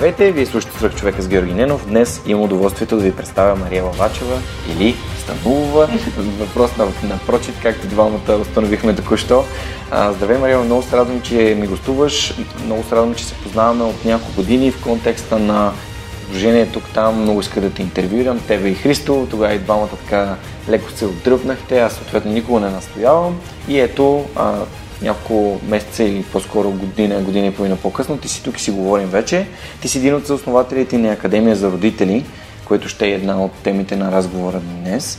Здравейте, вие слушате Свърх човека с Георги Ненов. Днес имам удоволствието да ви представя Мария Лавачева или Станулова. Въпрос на, на прочит, както двамата установихме току-що. А, здравей, Мария, много се радвам, че ми гостуваш. Много се радвам, че се познаваме от няколко години в контекста на Дружение тук-там. Много иска да те интервюирам, тебе и Христо. Тогава и двамата така леко се отдръпнахте. Аз съответно никога не настоявам. И ето, а, няколко месеца или по-скоро година, година и половина по-късно, ти си тук и си говорим вече. Ти си един от съоснователите на Академия за родители, което ще е една от темите на разговора днес.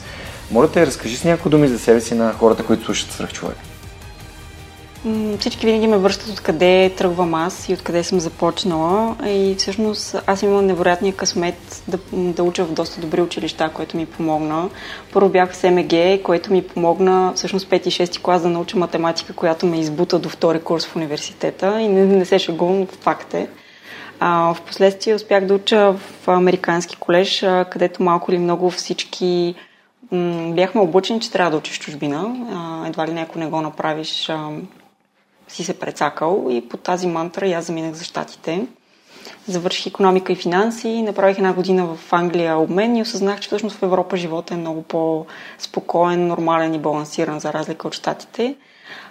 Моля те, разкажи с някои думи за себе си на хората, които слушат свръх човек. Всички винаги ме връщат откъде тръгвам аз и откъде съм започнала. И всъщност аз имам невероятния късмет да, да уча в доста добри училища, което ми помогна. Първо бях в СМГ, което ми помогна всъщност 5 и 6 клас да науча математика, която ме избута до втори курс в университета. И не, не се шагувам, факт е. А, в последствие успях да уча в американски колеж, където малко или много всички бяхме обучени, че трябва да учиш чужбина. Едва ли някой не го направиш, си се прецакал и по тази мантра аз заминах за щатите. Завърших економика и финанси, направих една година в Англия обмен и осъзнах, че всъщност в Европа живота е много по-спокоен, нормален и балансиран, за разлика от щатите.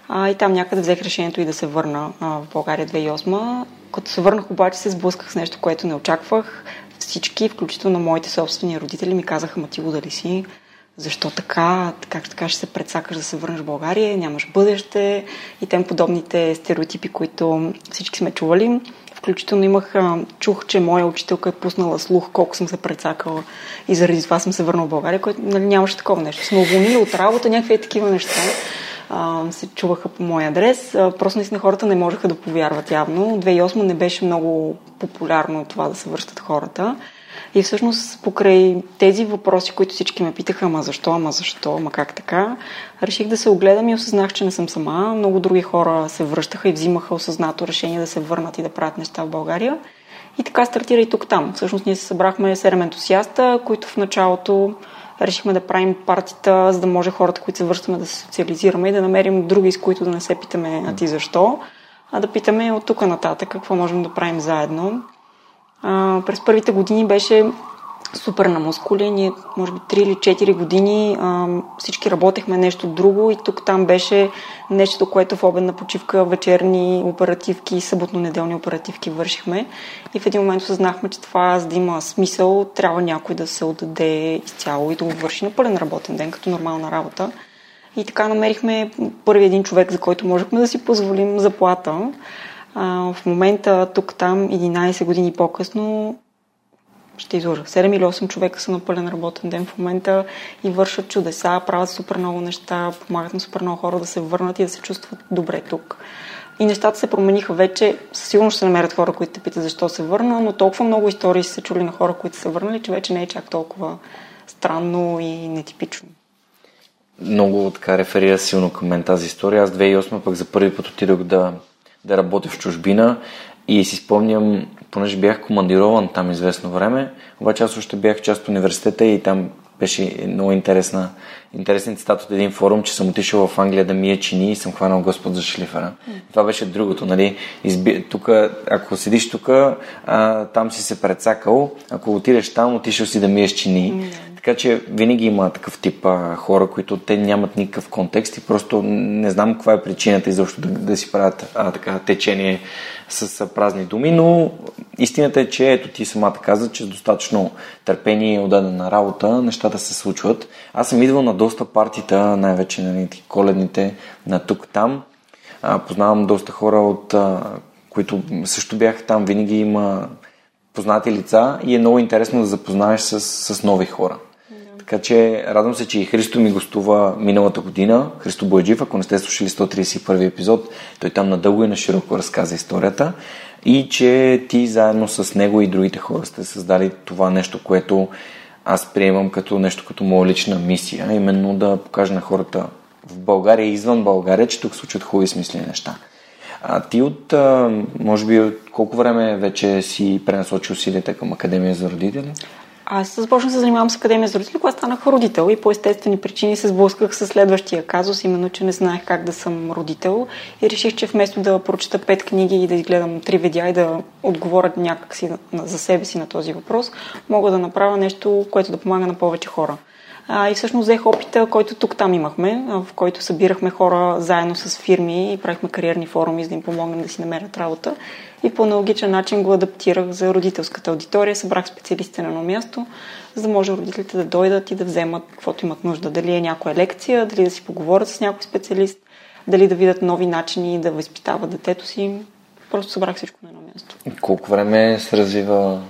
А, и там някъде взех решението и да се върна а, в България 2008. Като се върнах обаче се сблъсках с нещо, което не очаквах. Всички, включително моите собствени родители, ми казаха, ма ти дали си? Защо така, как така ще се предсакаш да се върнеш в България, нямаш бъдеще и тем подобните стереотипи, които всички сме чували. Включително имах, чух, че моя учителка е пуснала слух колко съм се предсакала и заради това съм се върнала в България, което нали, нямаше такова нещо. Сме уволнили от работа, някакви такива неща се чуваха по мой адрес. Просто наистина хората не можеха да повярват явно. 2008 не беше много популярно това да се връщат хората. И всъщност покрай тези въпроси, които всички ме питаха, ама защо, ама защо, ама как така, реших да се огледам и осъзнах, че не съм сама. Много други хора се връщаха и взимаха осъзнато решение да се върнат и да правят неща в България. И така стартира и тук-там. Всъщност ние се събрахме 7 ентусиаста, които в началото решихме да правим партията, за да може хората, които се връщаме да се социализираме и да намерим други, с които да не се питаме а ти защо, а да питаме от тук нататък какво можем да правим заедно. През първите години беше супер на мускули. Ние, може би, 3 или 4 години а, всички работехме нещо друго и тук там беше нещо, което в обедна почивка, вечерни оперативки, съботно-неделни оперативки вършихме. И в един момент осъзнахме, че това, за да има смисъл, трябва някой да се отдаде изцяло и да го върши на пълен работен ден, като нормална работа. И така намерихме първи един човек, за който можехме да си позволим заплата. А, в момента, тук-там, 11 години по-късно, ще изложа. 7 или 8 човека са на пълен работен ден в момента и вършат чудеса, правят супер много неща, помагат на супер много хора да се върнат и да се чувстват добре тук. И нещата се промениха вече. Сигурно ще се намерят хора, които те питат защо се върна, но толкова много истории са се чули на хора, които са върнали, че вече не е чак толкова странно и нетипично. Много така реферира силно към мен тази история. Аз 2008 пък за първи път отидох да да работя в чужбина и си спомням, понеже бях командирован там известно време, обаче аз още бях част от университета и там беше много интересна, интересен цитат от един форум, че съм отишъл в Англия да мия чини и съм хванал Господ за шлифера. Mm. Това беше другото, нали? Изби... Тук, ако седиш тук, там си се прецакал, ако отидеш там, отишъл си да миеш чини. Mm. Така че винаги има такъв тип а, хора, които те нямат никакъв контекст и просто не знам каква е причината изобщо да, да си правят а, така течение с а, празни думи, но истината е, че ето ти самата каза, че с достатъчно търпение и отдадена работа нещата се случват. Аз съм идвал на доста партита, най-вече на нали, коледните, на тук-там. А, познавам доста хора, от, а, които също бяха там. Винаги има познати лица и е много интересно да запознаеш с, с нови хора. Така че радвам се, че и Христо ми гостува миналата година. Христо Бойджив, ако не сте слушали 131 епизод, той там надълго и на широко разказа историята. И че ти заедно с него и другите хора сте създали това нещо, което аз приемам като нещо като моя лична мисия, именно да покажа на хората в България и извън България, че тук случват хубави смислени неща. А ти от, може би, от колко време вече си пренасочи усилията към Академия за родители? Аз започнах да се занимавам с Академия за родители, когато станах родител и по естествени причини се сблъсках с следващия казус, именно, че не знаех как да съм родител и реших, че вместо да прочета пет книги и да изгледам три видеа и да отговоря някакси за себе си на този въпрос, мога да направя нещо, което да помага на повече хора. А, и всъщност взех опита, който тук-там имахме, в който събирахме хора заедно с фирми и правихме кариерни форуми, за да им помогнем да си намерят работа. И по аналогичен начин го адаптирах за родителската аудитория. Събрах специалисти на едно място, за да може родителите да дойдат и да вземат каквото имат нужда. Дали е някоя лекция, дали да си поговорят с някой специалист, дали да видят нови начини да възпитават детето си. Просто събрах всичко на едно място. Колко време се развива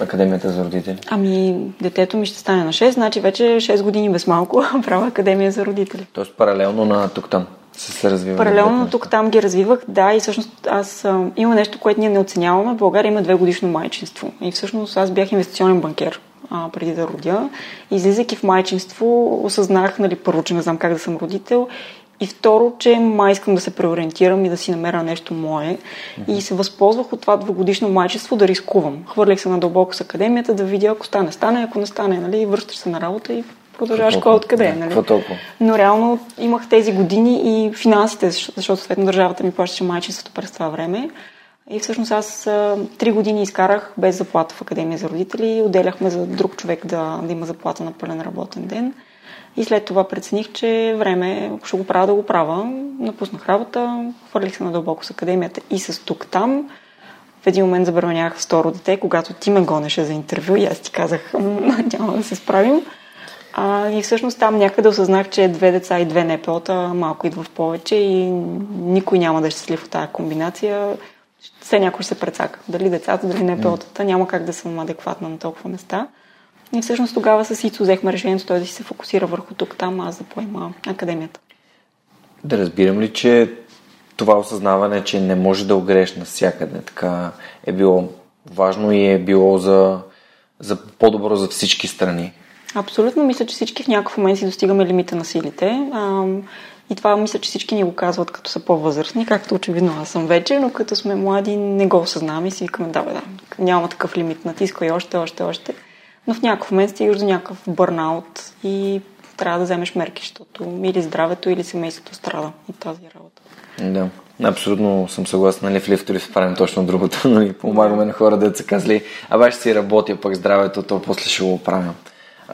Академията за родители? Ами, детето ми ще стане на 6, значи вече 6 години без малко правя Академия за родители. Тоест паралелно на тук-там се развива? Паралелно на тук-там ги развивах, да, и всъщност аз а, има нещо, което ние не оценяваме. В България има две годишно майчинство. И всъщност аз бях инвестиционен банкер а, преди да родя. Излизайки в майчинство, осъзнах, нали, първо, че не знам как да съм родител и второ, че май искам да се преориентирам и да си намеря нещо мое. Mm-hmm. И се възползвах от това двогодишно майчество да рискувам. Хвърлих се надълбоко с академията да видя, ако стане, стане, ако не стане, нали, връщаш се на работа и продължаваш школа откъде е. Нали? Но реално имах тези години и финансите, защото съответно държавата ми плащаше майчинството през това време. И всъщност аз три години изкарах без заплата в Академия за родители отделяхме за друг човек да, да има заплата на пълен работен ден. И след това прецених, че време, ако ще го правя, да го правя. Напуснах работа, хвърлих се надълбоко с академията и с тук-там. В един момент забранявах второ дете, когато ти ме гонеше за интервю и аз ти казах, няма да се справим. А, и всъщност там някъде осъзнах, че две деца и две НПО-та малко идва в повече и никой няма да е щастлив от тази комбинация. Все някой ще се прецака. Дали децата, дали НПО-тата. Няма как да съм адекватна на толкова места. И всъщност тогава с Ицо взехме решението той да си се фокусира върху тук-там, аз да поема академията. Да разбирам ли, че това осъзнаване, че не може да огрееш навсякъде, така е било важно и е било за, за по-добро за всички страни? Абсолютно. Мисля, че всички в някакъв момент си достигаме лимита на силите. И това мисля, че всички ни го казват, като са по-възрастни, както очевидно аз съм вече, но като сме млади не го осъзнаваме и си викаме, да, бе, да, няма такъв лимит, натискай още, още, още но в някакъв момент стигаш до някакъв бърнаут и трябва да вземеш мерки, защото или здравето, или семейството страда от тази работа. Да, абсолютно съм съгласен. Нали, в лифтори правим точно другото. Нали, помагаме на хора да са казали, а баш си работя пък здравето, то после ще го правя.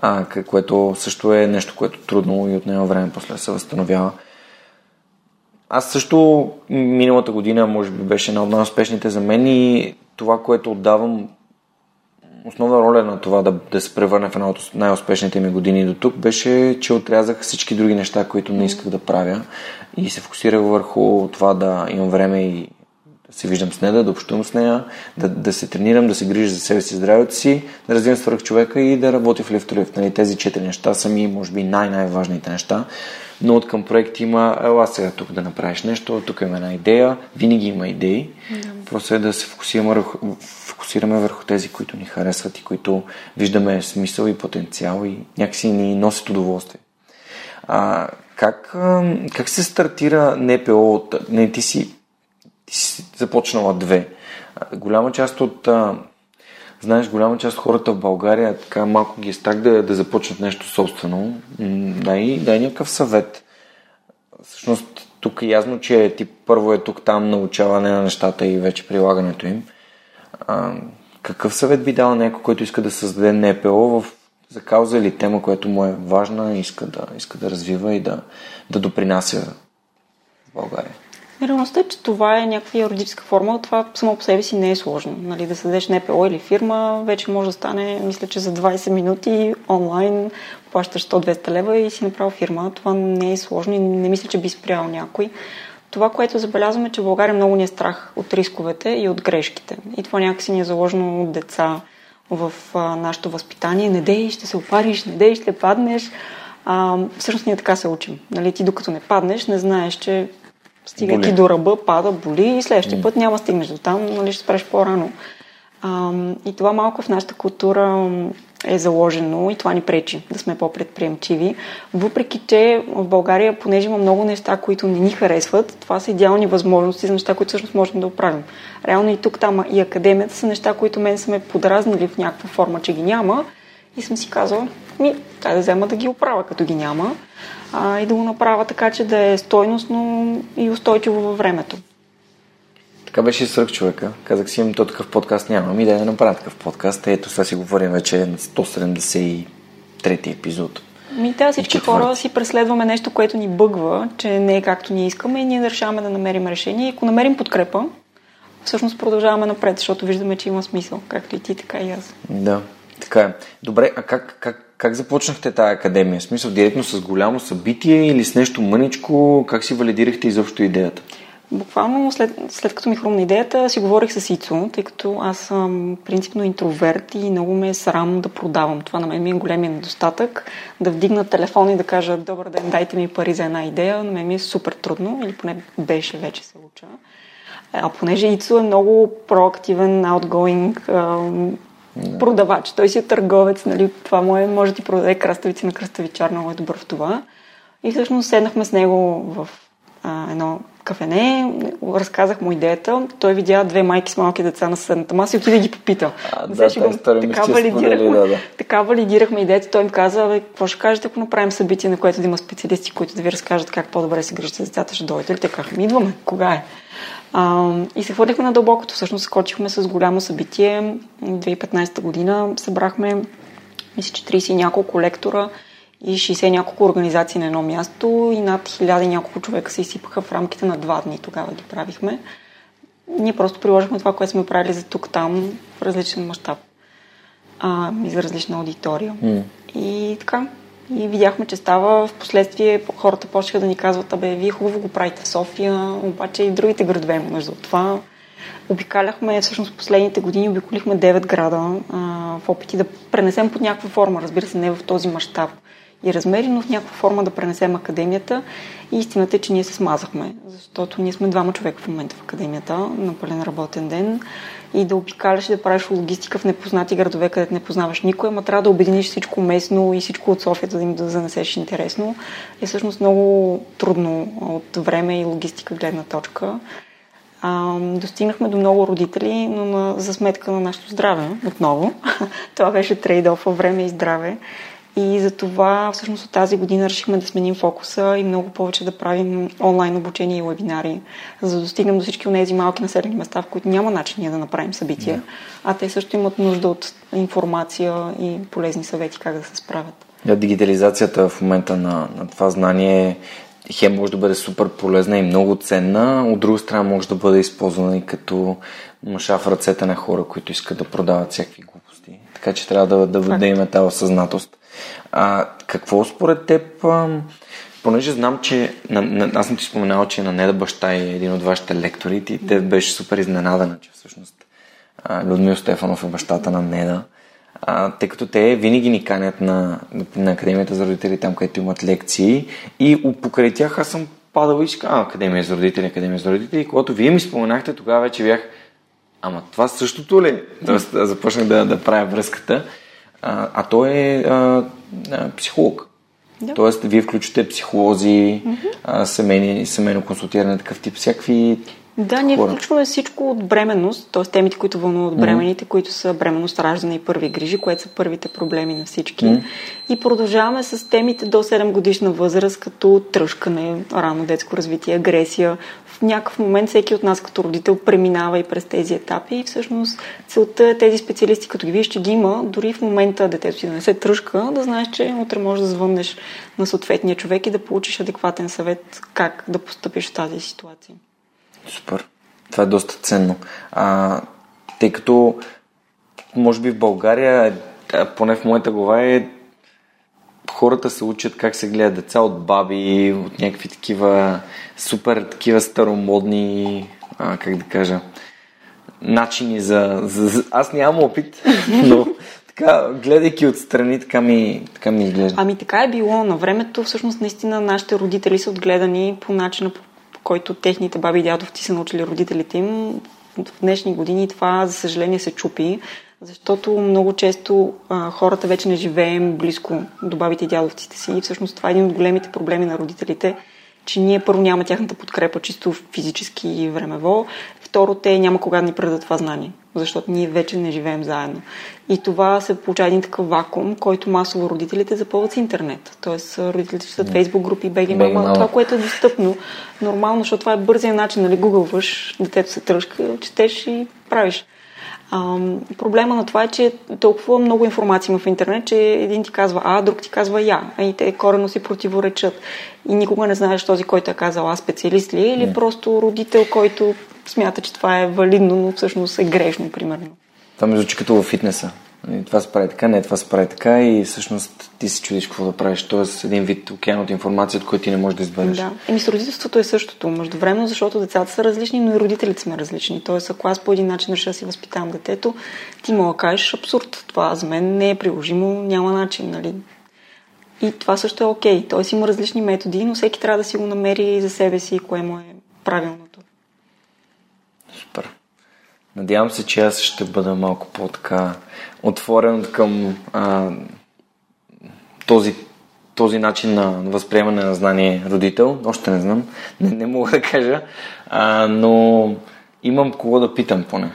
А, което също е нещо, което трудно и отнема време после се възстановява. Аз също миналата година, може би, беше една от най-успешните за мен и това, което отдавам основна роля на това да, да се превърне в една от най-успешните ми години до тук беше, че отрязах всички други неща, които не исках да правя и се фокусирах върху това да имам време и да се виждам с нея, да общувам с нея, да, да се тренирам, да се грижа за себе си, здравето си, да развивам свърх човека и да работя в лифт лифт. Нали, тези четири неща са ми, може би, най-най-важните неща. Но от към проект има, ела сега тук да направиш нещо, тук има една идея, винаги има идеи. Да. Просто е да се фокусираме върху, фокусираме върху тези, които ни харесват и които виждаме смисъл и потенциал и някакси ни носят удоволствие. А, как, как се стартира НПО? Не, ти си, ти си започнала две. Голяма част от знаеш, голяма част от хората в България така малко ги е страх да, да започнат нещо собствено. Дай, дай някакъв съвет. Всъщност, тук е ясно, че ти първо е тук там научаване на нещата и вече прилагането им. Какъв съвет би дал някой, който иска да създаде НПО в за кауза или тема, която му е важна иска да, иска да развива и да, да допринася в България. Реалността е, че това е някаква юридическа форма, това само по себе си не е сложно. Нали, да съдеш НПО или фирма, вече може да стане, мисля, че за 20 минути онлайн плащаш 100-200 лева и си направил фирма. Това не е сложно и не мисля, че би спрял някой. Това, което забелязваме, е, че в България много ни е страх от рисковете и от грешките. И това някакси ни е заложено от деца в а, нашето възпитание. Не дей, ще се опариш, не дей, ще паднеш. А, всъщност ние така се учим. Нали, ти докато не паднеш, не знаеш, че стигайки до ръба, пада, боли и следващия път няма стигнеш до там, нали, ще спреш по-рано. А, и това малко в нашата култура е заложено и това ни пречи да сме по-предприемчиви. Въпреки, че в България, понеже има много неща, които не ни харесват, това са идеални възможности за неща, които всъщност можем да оправим. Реално и тук, там и академията са неща, които мен са ме подразнали в някаква форма, че ги няма. И съм си казала, ми, дай да взема да ги оправя, като ги няма. А, и да го направя така, че да е стойностно и устойчиво във времето. Така беше свърх човека. Казах си, то такъв подкаст няма. Ми да направя такъв подкаст. Ето сега си говорим вече на 173 епизод. Ми, да, всички хора си преследваме нещо, което ни бъгва, че не е както ние искаме и ние да решаваме да намерим решение. И ако намерим подкрепа, всъщност продължаваме напред, защото виждаме, че има смисъл, както и ти, така и аз. Да, така е. Добре, а как, как, как започнахте тази академия? В смисъл, директно с голямо събитие или с нещо мъничко? Как си валидирахте изобщо идеята? Буквално след, след като ми хрумна идеята, си говорих с Ицо, тъй като аз съм принципно интроверт и много ме е срам да продавам. Това на мен ми е големия недостатък. Да вдигна телефон и да кажа добър ден, дайте ми пари за една идея, на мен ми е супер трудно, или поне беше вече се уча. А понеже Ицо е много проактивен, outgoing да. продавач, той си е търговец, нали, това му е, може да ти продаде краставици на кръставичар, много е добър в това. И всъщност седнахме с него в а, едно кафене, разказах му идеята, той видя две майки с малки деца на съседната маса и отиде ги попита. А, да, да, го, така, валидирахме, да, да. така валидирахме идеята. Той им каза, бе, какво ще кажете, ако направим събитие, на което да има специалисти, които да ви разкажат как по-добре се грижите децата, ще дойдете ли? Те ми идваме, кога е? А, и се хвърлихме на дълбокото. Всъщност скочихме с голямо събитие. 2015 година събрахме, мисля, че 30 няколко лектора, и 60 няколко организации на едно място и над 1000 и няколко човека се изсипаха в рамките на два дни. Тогава ги правихме. Ние просто приложихме това, което сме правили за тук-там в различен мащаб и за различна аудитория. Mm. И така. И видяхме, че става. В последствие хората почнаха да ни казват, абе, вие хубаво го правите в София, обаче и другите градове има нужда от това. Обикаляхме, всъщност последните години обиколихме 9 града а, в опити да пренесем под някаква форма, разбира се, не в този мащаб и размери, но в някаква форма да пренесем академията. И истината е, че ние се смазахме, защото ние сме двама човека в момента в академията на пълен работен ден и да обикаляш и да правиш логистика в непознати градове, където не познаваш никой, ама трябва да обединиш всичко местно и всичко от Софията да им да занесеш интересно. Е всъщност много трудно от време и логистика гледна точка. А, достигнахме до много родители, но на, за сметка на нашето здраве отново. Това беше трейд-оф време и здраве. И за това всъщност от тази година решихме да сменим фокуса и много повече да правим онлайн обучение и вебинари, за да достигнем до всички от тези малки населени места, в които няма начин ние да направим събития, yeah. а те също имат нужда от информация и полезни съвети как да се справят. Да, дигитализацията в момента на, на това знание хем може да бъде супер полезна и много ценна, от друга страна може да бъде използвана и като маша в ръцете на хора, които искат да продават всякакви глупости. Така че трябва да, да, да, да имаме тази съзнатост. А, какво според теб, а, понеже знам, че на, на, аз съм ти споменал, че на Неда баща е един от вашите лектори и те беше супер изненадана, че всъщност а, Людмил Стефанов е бащата на Неда. А, тъй като те винаги ни канят на, на Академията за родители, там където имат лекции и покрай тях аз съм падал и а, Академия за родители, Академия за родители. И когато вие ми споменахте, тогава вече бях, ама това същото ли? Тоест започнах да, да правя връзката а, а той е а, а, психолог. Да. Тоест, вие включите психолози, mm-hmm. семейни, семейно консултиране, такъв тип, всякакви Да, ние хора. включваме всичко от бременност, т.е. темите, които вълнуват бремените, mm-hmm. които са бременност, раждане и първи грижи, което са първите проблеми на всички. Mm-hmm. И продължаваме с темите до 7 годишна възраст, като тръжкане, рано детско развитие, агресия. В някакъв момент всеки от нас като родител преминава и през тези етапи и всъщност целта е тези специалисти, като ги видиш, че ги има, дори в момента детето си да не се тръжка, да знаеш, че утре можеш да звъннеш на съответния човек и да получиш адекватен съвет как да постъпиш в тази ситуация. Супер. Това е доста ценно. А, тъй като, може би в България, поне в моята глава е хората се учат как се гледат деца от баби, от някакви такива супер такива старомодни, а, как да кажа, начини за, за, за... Аз нямам опит, но така, гледайки отстрани, така ми, така ми изглежда. Ами така е било на времето. Всъщност, наистина, нашите родители са отгледани по начина, по който техните баби и дядовци са научили родителите им, в днешни години това, за съжаление, се чупи, защото много често а, хората вече не живеем близко до бабите и дядовците си. И всъщност това е един от големите проблеми на родителите, че ние първо няма тяхната подкрепа чисто физически и времево, второ те няма кога да ни предадат това знание защото ние вече не живеем заедно. И това се получава един такъв вакуум, който масово родителите запълват с интернет. Тоест родителите четат фейсбук групи, беги мама, това, което е достъпно, нормално, защото това е бързия начин, нали, гугълваш, детето се тръжка, четеш и правиш. А, проблема на това е, че толкова много информация има в интернет, че един ти казва А, друг ти казва Я. И те корено си противоречат. И никога не знаеш този, който е казал А специалист ли е, или просто родител, който смята, че това е валидно, но всъщност е грешно, примерно. Това ми звучи като във фитнеса. Това се прави така, не това се прави така и всъщност ти си чудиш какво да правиш. Тоест един вид океан от информация, от който ти не можеш да избереш. Да. Еми с родителството е същото. Междувременно, защото децата са различни, но и родителите сме различни. Тоест, ако аз по един начин реша да си възпитавам детето, ти мога да кажеш абсурд. Това за мен не е приложимо, няма начин. Нали? И това също е окей. Okay. Тоест има различни методи, но всеки трябва да си го намери за себе си, кое му е правилното. Супер. Надявам се, че аз ще бъда малко по-така отворен към а, този, този начин на възприемане на знание родител. Още не знам, не, не мога да кажа, а, но имам кого да питам поне.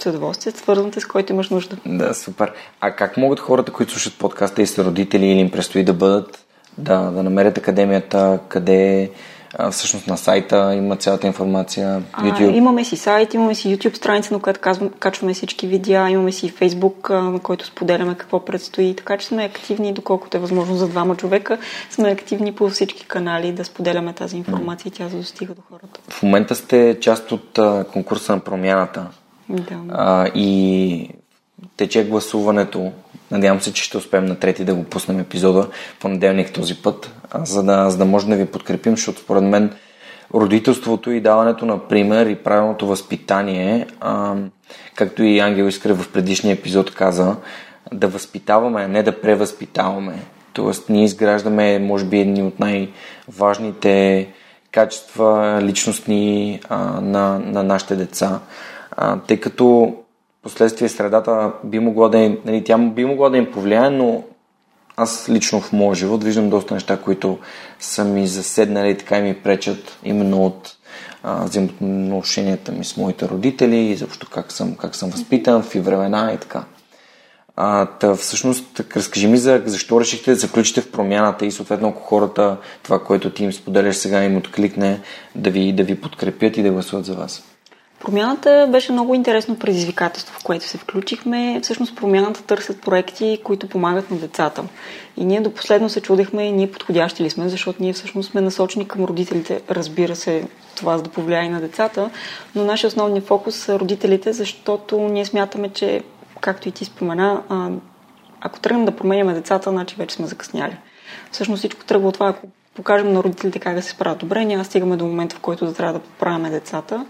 С удоволствие, свързвате с който имаш нужда. Да, супер. А как могат хората, които слушат подкаста и са родители или им предстои да бъдат, да, да намерят академията, къде а, всъщност на сайта има цялата информация. YouTube. А, имаме си сайт, имаме си YouTube страница, на която казвам, качваме всички видеа, имаме си Facebook, на който споделяме какво предстои. Така че сме активни, доколкото е възможно за двама човека, сме активни по всички канали да споделяме тази информация и тя достига до хората. В момента сте част от а, конкурса на промяната. Да. А, и тече гласуването. Надявам се, че ще успеем на трети да го пуснем епизода понеделник този път, за да, за да може да ви подкрепим, защото според мен родителството и даването на пример и правилното възпитание, а, както и Ангел Искре в предишния епизод каза, да възпитаваме, а не да превъзпитаваме. Тоест, ние изграждаме, може би, едни от най-важните качества личностни а, на, на нашите деца. А, тъй като последствие средата би могла да им, нали, тя би могла да им повлияе, но аз лично в моя живот виждам доста неща, които са ми заседнали и така и ми пречат именно от взаимоотношенията ми с моите родители и защо как съм, как съм възпитан в и времена и така. А, та, всъщност, разкажи ми за защо решихте да се включите в промяната и съответно ако хората, това, което ти им споделяш сега им откликне, да ви, да ви подкрепят и да гласуват за вас. Промяната беше много интересно предизвикателство, в което се включихме. Всъщност промяната търсят проекти, които помагат на децата. И ние до последно се чудехме ние подходящи ли сме, защото ние всъщност сме насочени към родителите. Разбира се, това за да повлияе и на децата, но нашия основният фокус са родителите, защото ние смятаме, че, както и ти спомена, ако тръгнем да променяме децата, значи вече сме закъсняли. Всъщност всичко тръгва от това, ако покажем на родителите как да се справят добре, няма стигаме до момента, в който да трябва да поправяме децата.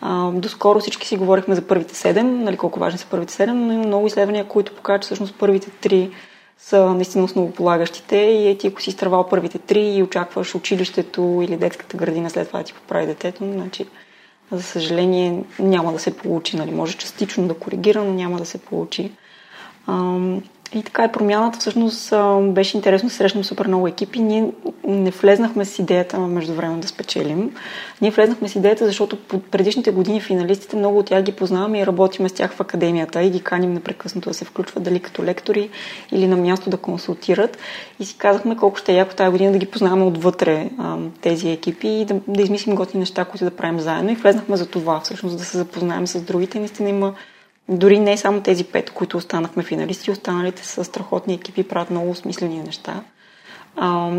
А, доскоро всички си говорихме за първите седем, нали, колко важни са първите седем, но има много изследвания, които показват, че всъщност първите три са наистина основополагащите и е, ти ако си изтървал първите три и очакваш училището или детската градина след това да ти поправи детето, значи за съжаление няма да се получи. Нали? Може частично да коригира, но няма да се получи. И така е промяната. Всъщност беше интересно, срещнем супер много екипи. Ние не влезнахме с идеята междувременно да спечелим. Ние влезнахме с идеята, защото по предишните години финалистите много от тях ги познаваме и работиме с тях в академията и ги каним непрекъснато да се включват дали като лектори или на място да консултират. И си казахме колко ще е яко тази година да ги познаваме отвътре тези екипи и да, да измислим готини неща, които да правим заедно. И влезнахме за това, всъщност да се запознаем с другите. Наистина има дори не само тези пет, които останахме финалисти, останалите са страхотни екипи, правят много смислени неща.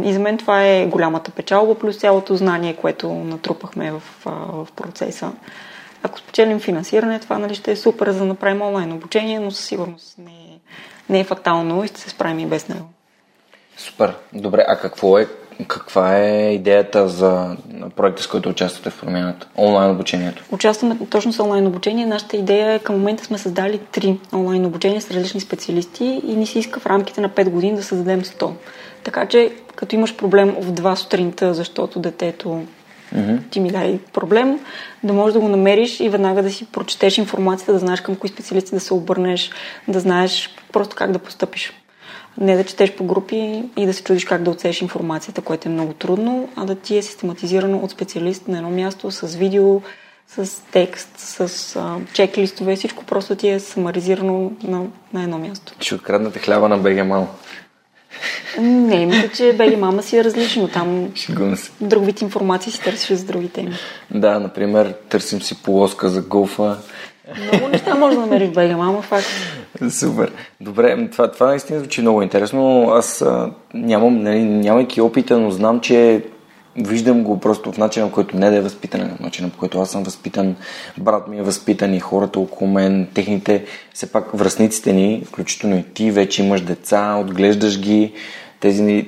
И за мен това е голямата печалба, плюс цялото знание, което натрупахме в, в процеса. Ако спечелим финансиране, това нали, ще е супер за да направим онлайн обучение, но със сигурност не е, не е фатално и ще се справим и без него. Супер. Добре, а какво е каква е идеята за проекта, с който участвате в промяната? Онлайн обучението? Участваме точно с онлайн обучение. Нашата идея е към момента сме създали три онлайн обучения с различни специалисти и ни се иска в рамките на 5 години да създадем 100. Така че, като имаш проблем в два сутринта, защото детето mm-hmm. ти ми дай проблем, да можеш да го намериш и веднага да си прочетеш информацията, да знаеш към кои специалисти да се обърнеш, да знаеш просто как да постъпиш. Не да четеш по групи и да се чудиш как да отсееш информацията, което е много трудно, а да ти е систематизирано от специалист на едно място, с видео, с текст, с а, чек-листове, всичко просто ти е самаризирано на, на едно място. Ще откраднете хляба на БГ Мал. Не, мисля, че Бели мама си е различно. Там се. друг вид информация си търсиш за други теми. Да, например, търсим си полоска за голфа. Много неща може да намериш в Бели мама, факт. Супер. Добре, това, това наистина звучи много интересно. Аз а, нямам, нали, нямайки опита, но знам, че виждам го просто в начина, по който не да е възпитан, в начина, по който аз съм възпитан, брат ми е възпитан и хората около мен, техните, все пак връзниците ни, включително и ти, вече имаш деца, отглеждаш ги, тези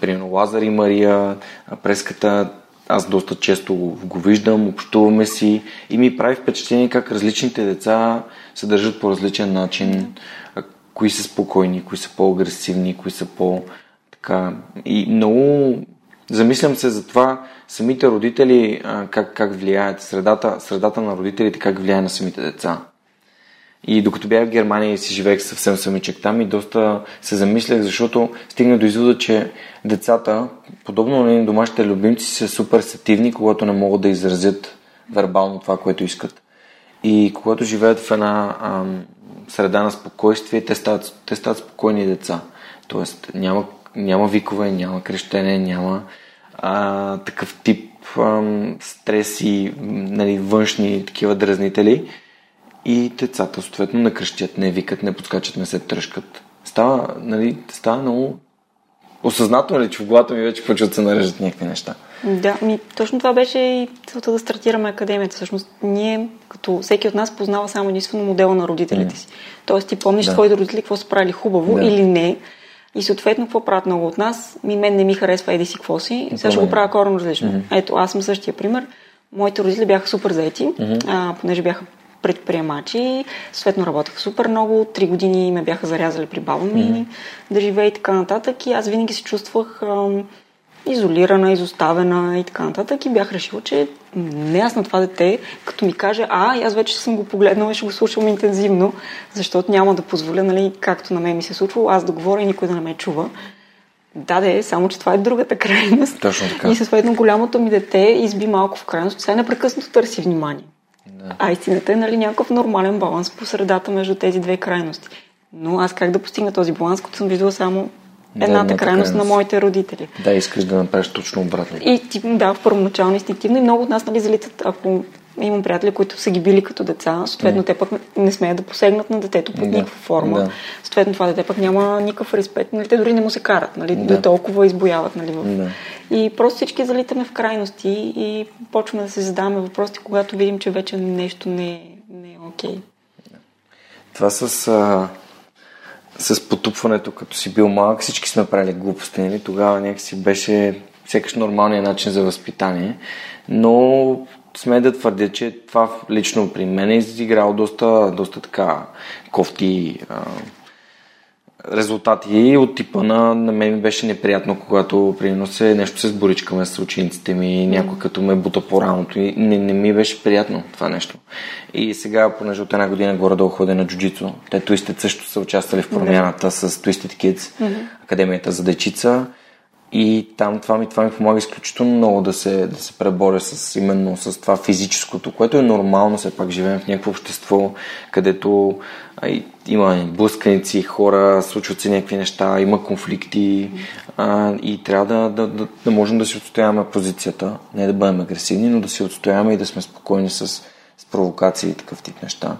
примерно Лазар и Мария, преската, аз доста често го виждам, общуваме си и ми прави впечатление как различните деца се държат по различен начин, кои са спокойни, кои са по-агресивни, кои са по- така. И много Замислям се за това самите родители как, как влияят, средата, средата на родителите как влияе на самите деца. И докато бях в Германия и си живеех съвсем самичък там и доста се замислях, защото стигна до извода, че децата, подобно на домашните любимци, са супер сетивни, когато не могат да изразят вербално това, което искат. И когато живеят в една ам, среда на спокойствие, те стават, те стават спокойни деца. Тоест няма няма викове, няма крещене, няма а, такъв тип ам, стрес нали, външни такива дразнители. И децата, съответно, не крещят, не викат, не подскачат, не се тръжкат. Става, нали, става много осъзнато, нали, че в главата ми вече почват да се нареждат някакви неща. Да, ми, точно това беше и целта да стартираме академията. Всъщност, ние, като всеки от нас, познава само единствено модела на родителите си. Тоест, ти помниш да. твоите родители какво са правили хубаво да. или не, и съответно, какво правят много от нас? Ми мен не ми харесва еди си какво си, сега ще го правя коренно различно. Mm-hmm. Ето, аз съм същия пример. Моите родители бяха супер заети, mm-hmm. а, понеже бяха предприемачи, съответно работеха супер много, три години ме бяха зарязали при баба ми mm-hmm. да живее и така нататък и аз винаги се чувствах ам, изолирана, изоставена и така нататък. И бях решила, че не аз на това дете, като ми каже, а, аз вече съм го погледнала и ще го слушам интензивно, защото няма да позволя, нали, както на мен ми се случва, аз да говоря и никой да не ме чува. Да, да, само че това е другата крайност. Точно така. И съответно голямото ми дете изби малко в крайност, сега непрекъснато търси внимание. Да. А истината е нали, някакъв нормален баланс по средата между тези две крайности. Но аз как да постигна този баланс, като съм виждала само едната да, крайност на моите родители. Да, искаш да направиш точно обратно. И да, в първоначално инстинктивно и много от нас нали, залитат, ако имам приятели, които са ги били като деца, съответно mm. те пък не смеят да посегнат на детето под да. никаква форма. Да. Съответно това дете пък няма никакъв респект, нали, те дори не му се карат, нали, да. до толкова избояват. Нали, в... да. И просто всички залитаме в крайности и почваме да се задаваме въпроси, когато видим, че вече нещо не е, не е окей. Okay. Това с а, с потупването, като си бил малък, всички сме правили глупости, нали? Тогава някакси беше сякаш нормалният начин за възпитание, но сме да твърдя, че това лично при мен е изиграло доста, доста така кофти а, резултати от типа на, на мен беше неприятно, когато примерно се, нещо се сборичкаме с учениците ми, някой като ме бута по рамото и не, не ми беше приятно това нещо. И сега, понеже от една година горе-долу ходя на джуджицу, те туистите също са участвали в промяната с Twisted Kids, mm-hmm. Академията за дечица И там това ми, това ми помага изключително много да се, да се преборя с именно с това физическото, което е нормално, все пак живеем в някакво общество, където а, има блъсканици, хора, случват се някакви неща, има конфликти а, и трябва да, да, да, да можем да си отстояваме позицията, не да бъдем агресивни, но да си отстояваме и да сме спокойни с, с провокации и такъв тип неща.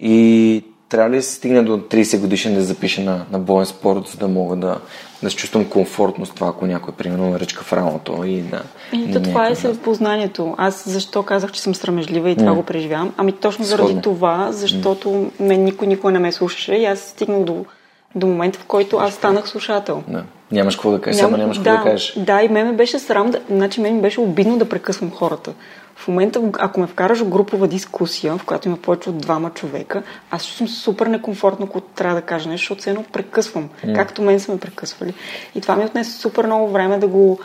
И трябва ли да се стигне до 30 годишен да запише на, на боен спорт, за да мога да, да се чувствам комфортно с това, ако някой, примерно, ме ръчка в рамото и да... И то това е съпознанието. Аз защо казах, че съм срамежлива и това mm. го преживявам? Ами точно заради Сходно. това, защото mm. мен никой никой не ме слушаше и аз стигнах до, до момента, в който аз станах слушател. Да. Нямаш какво да кажеш, Ням... само нямаш какво да, да кажеш. Да, и мен ме беше срам, да... значи мен ми беше обидно да прекъсвам хората. В момента, ако ме вкараш в групова дискусия, в която има повече от двама човека, аз ще съм супер некомфортно, когато трябва да кажа нещо, защото едно прекъсвам, mm. както мен са ме прекъсвали. И това ми отнесе супер много време да го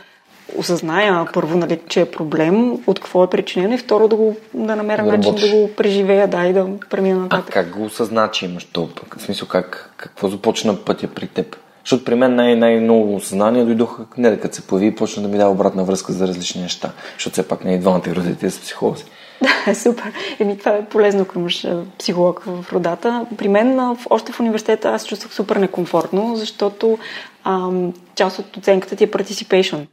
осъзная първо, нали, че е проблем, от какво е причинено и второ да, го, да намеря да начин да го преживея, да, и да премина нататък. А как го осъзна, че имаш то? В смисъл, как, какво започна пътя при теб? Защото при мен най- най-много осъзнания дойдоха не да като се появи и почна да ми дава обратна връзка за различни неща. Защото все пак не и двамата родители са психолози. Да, супер. Еми, това е полезно, ако имаш психолог в родата. При мен, още в университета, аз чувствах супер некомфортно, защото ам, част от оценката ти е participation.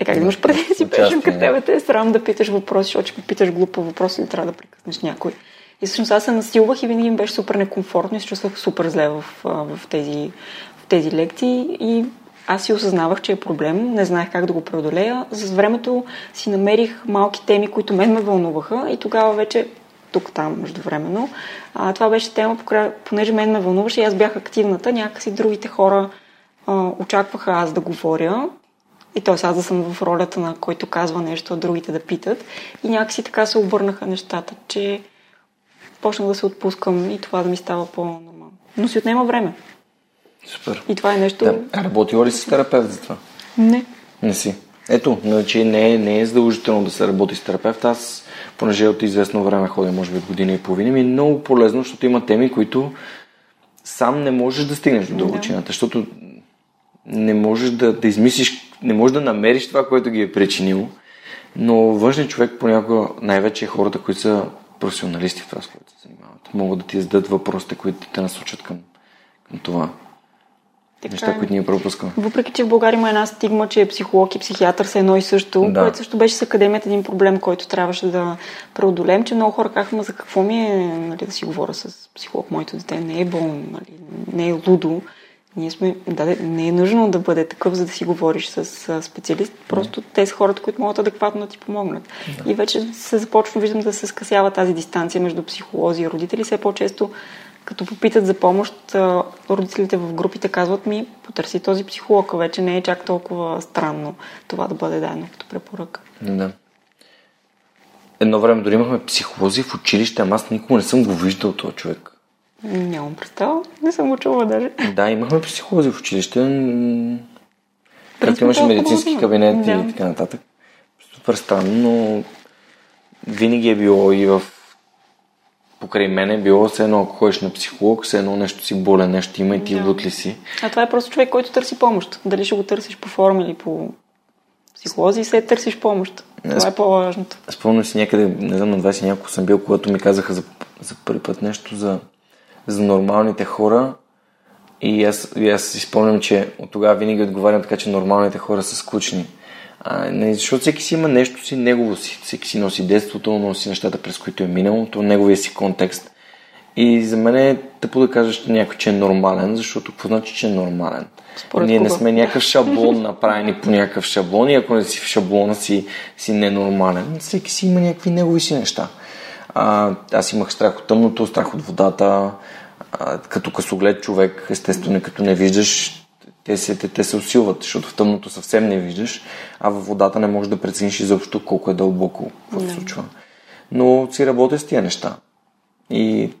Е, как да имаш participation, като тебе те е срам да питаш въпроси, защото ще питаш глупа въпрос или трябва да прекъснеш някой. И всъщност аз се насилвах и винаги ми беше супер некомфортно и се чувствах супер зле в, в тези тези лекции и аз си осъзнавах, че е проблем, не знаех как да го преодолея. За времето си намерих малки теми, които мен ме вълнуваха и тогава вече тук-там междувременно. А, това беше тема, понеже мен ме вълнуваше и аз бях активната, някакси другите хора а, очакваха аз да говоря и т.е. аз да съм в ролята на който казва нещо, а другите да питат. И някакси така се обърнаха нещата, че почнах да се отпускам и това да ми става по-нормално. Но си отнема време. Супер. И това е нещо... Да. Работила ли си с терапевт за това? Не. Не си. Ето, значи не е, не е задължително да се работи с терапевт. Аз, понеже от известно време ходя, може би от година и половина, ми е много полезно, защото има теми, които сам не можеш да стигнеш до дълбочината, да. защото не можеш да, да измислиш, не можеш да намериш това, което ги е причинило, но външен човек понякога, най-вече хората, които са професионалисти в това, с което се занимават, могат да ти зададат въпросите, които те насочат към, към това. Така, неща, които ние пропускаме. Въпреки, че в България има една стигма, че психолог и психиатър са едно и също, да. което също беше с академията един проблем, който трябваше да преодолеем, че много хора казаха, за какво ми е нали, да си говоря с психолог, моето дете не е болно, нали, не е лудо. Ние сме, да, не е нужно да бъде такъв, за да си говориш с специалист. Просто те са хората, които могат адекватно да ти помогнат. Да. И вече се започва, виждам, да се скъсява тази дистанция между психолози и родители. Все по-често като попитат за помощ, родителите в групите казват ми, потърси този психолог, вече не е чак толкова странно това да бъде дадено като препоръка. Да. Едно време дори имахме психолози в училище, ама аз никога не съм го виждал този човек. Нямам представа. Не съм го чула даже. Да, имахме психолози в училище. Както имаше медицински кабинет да. и така нататък. Супер странно, но винаги е било и в покрай мен е било все едно, ако ходиш на психолог, все едно нещо си болен, нещо има и ти да. ли си. А това е просто човек, който търси помощ. Дали ще го търсиш по форма или по психолози, се търсиш помощ. Това е по-важното. Спомням си някъде, не знам, на 20 няколко съм бил, когато ми казаха за, за първи път нещо за, за нормалните хора. И аз, и аз си спомням, че от тогава винаги отговарям така, че нормалните хора са скучни. А, не, защото всеки си има нещо си, негово си. Всеки си носи детството, носи нещата, през които е минало, то неговия си контекст. И за мен е тъпо да кажеш някой, че е нормален, защото какво значи, че е нормален? Според Ние кога? не сме някакъв шаблон направени по някакъв шаблон и ако не си в шаблона си, си ненормален. Всеки си има някакви негови си неща. А, аз имах страх от тъмното, страх от водата, а, като късоглед човек, естествено, като не виждаш, те се, те, те се усилват, защото в тъмното съвсем не виждаш, а във водата не можеш да прецениш изобщо колко е дълбоко, какво се случва. Но си работя с тия неща. И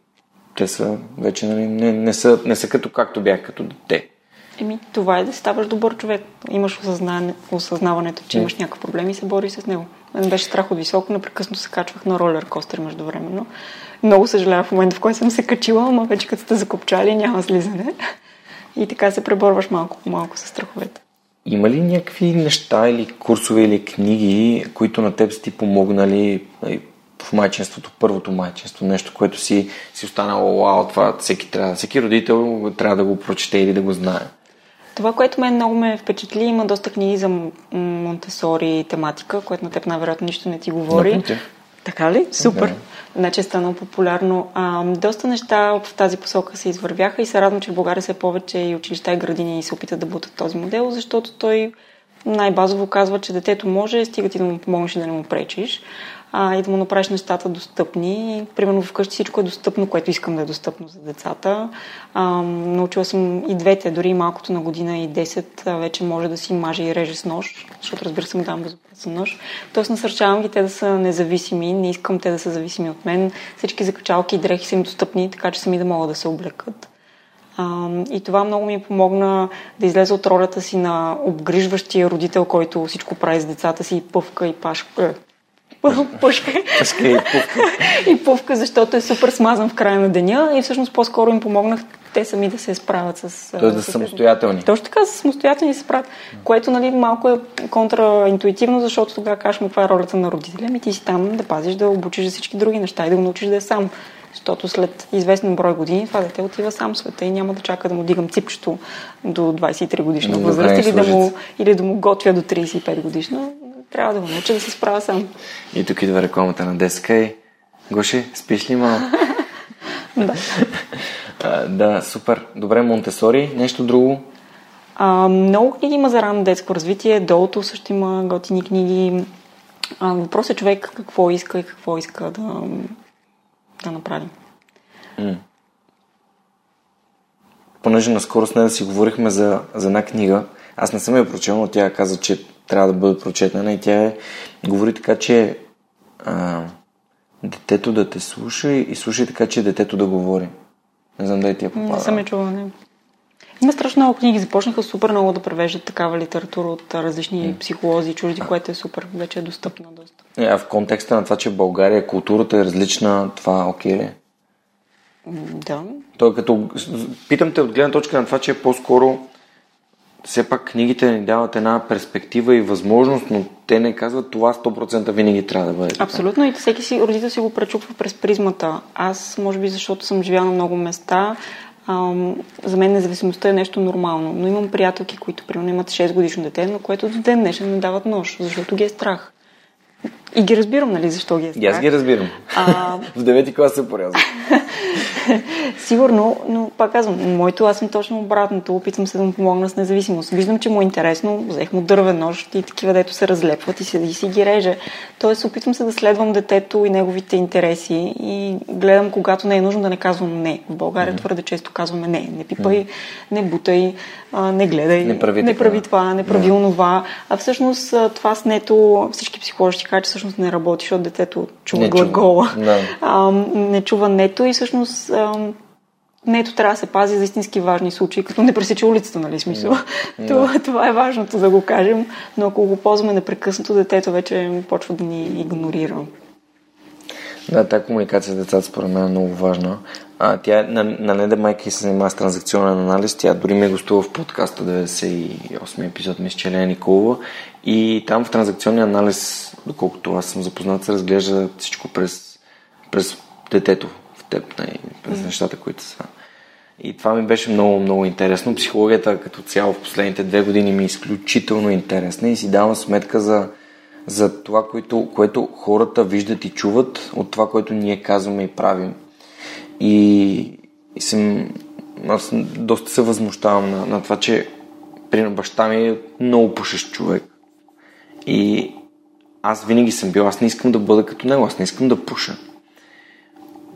те са вече нали, не, не, са, не са като както бях като дете. Еми, това е да ставаш добър човек. Имаш осъзнаване, осъзнаването, че имаш някакъв проблем и се бориш с него. Мен беше страх от високо, непрекъснато се качвах на ролер костер междувременно. Много съжалявам в момента, в който съм се качила, ама вече като сте закопчали няма слизане. И така се преборваш малко по малко с страховете. има ли някакви неща или курсове или книги, които на теб са ти помогнали нали, в майчинството, първото майчинство, нещо, което си, си останало, вау, това всеки, трябва, всеки родител трябва да го прочете или да го знае? Това, което мен много ме впечатли, има доста книги за Монтесори тематика, което на теб най-вероятно нищо не ти говори. Така ли? Супер. Да. Значи е станало популярно. А, доста неща в тази посока се извървяха и се радвам, че в България все повече и училища и градини се опитат да бутат този модел, защото той най-базово казва, че детето може, стига ти да му помогнеш и да не му пречиш а, и да му направиш нещата достъпни. Примерно вкъщи всичко е достъпно, което искам да е достъпно за децата. А, научила съм и двете, дори малкото на година и 10 вече може да си маже и реже с нож, защото разбира се дам безопасен нож. Тоест насърчавам ги те да са независими, не искам те да са зависими от мен. Всички закачалки и дрехи са им достъпни, така че сами да могат да се облекат. и това много ми помогна да излезе от ролята си на обгрижващия родител, който всичко прави с децата си и пъвка и пашка, пушка. Пушка и пувка. и пувка, защото е супер смазан в края на деня и всъщност по-скоро им помогнах те сами да се справят с... Тоест да са самостоятелни. Точно така, са самостоятелни се справят. Което, нали, малко е контраинтуитивно, защото тогава кажем каква е ролята на родителя. Ми ти си там да пазиш, да обучиш за всички други неща и да го научиш да е сам. Защото след известен брой години това дете отива сам в света и няма да чака да му дигам ципчето до 23 годишна възраст или да, му, или да му готвя до 35 годишна трябва да го науча да се справя сам. И тук идва рекламата на деска и Гоши, спиш ли малко? да. а, да, супер. Добре, Монтесори. Нещо друго? А, много книги има за ранно детско развитие. Долото също има готини книги. А, въпрос е човек какво иска и какво иска да, да направи. М. Понеже наскоро с нея да си говорихме за, за една книга, аз не съм я прочел, но тя каза, че трябва да бъде прочетена и тя е, говори така, че а, детето да те слуша и слушай така, че детето да говори. Не знам дали ти я попада. Не съм я чула, не. Има страшно много книги. Започнаха супер много да превеждат такава литература от различни mm. психолози, чужди, което е супер. Вече е достъпна доста. Е, а в контекста на това, че в България културата е различна, това окей ли? Да. Той като... Питам те от гледна точка на това, че е по-скоро все пак книгите ни дават една перспектива и възможност, но те не казват това 100% винаги трябва да бъде. Абсолютно и всеки си родител си го пречупва през призмата. Аз, може би, защото съм живяла на много места, ам, за мен независимостта е нещо нормално. Но имам приятелки, които примерно имат 6 годишно дете, на което до ден днешен не дават нож, защото ги е страх. И ги разбирам, нали, защо ги е страх. И аз ги разбирам. А... в девети клас се порязах. Сигурно, но пак казвам, моето аз съм точно обратното. Опитвам се да му помогна с независимост. Виждам, че му е интересно. Взех му дървен нож и такива, дето се разлепват и си, и си ги реже. Тоест, опитвам се да следвам детето и неговите интереси и гледам, когато не е нужно да не казвам не. В България mm. твърде често казваме не. Не пипай, mm. не бутай, не гледай, не прави, не прави това, не прави yeah. онова. А всъщност това с нето всички психолози ще кажат, че всъщност не работи, защото детето чува не глагола. Чува. Да. А, не чува нето и всъщност нето трябва да се пази за истински важни случаи, като не пресича улицата, нали смисъл. Yeah. това, това е важното да го кажем, но ако го ползваме непрекъснато, детето вече почва да ни игнорира. Да, тази комуникация с децата според мен е много важна. А, тя на, на Неда Майки се занимава с транзакционен анализ. Тя дори ме гостува в подкаста 98 епизод ми с Челена Николова. И там в транзакционния анализ, доколкото аз съм запознат, се разглежда всичко през, през детето в теб, не, през mm. нещата, които са. И това ми беше много, много интересно. Психологията като цяло в последните две години ми е изключително интересна и си давам сметка за, за това, което, което хората виждат и чуват от това, което ние казваме и правим. И, и съм, аз доста се възмущавам на, на това, че при баща ми е много пушещ човек. И аз винаги съм бил, аз не искам да бъда като него, аз не искам да пуша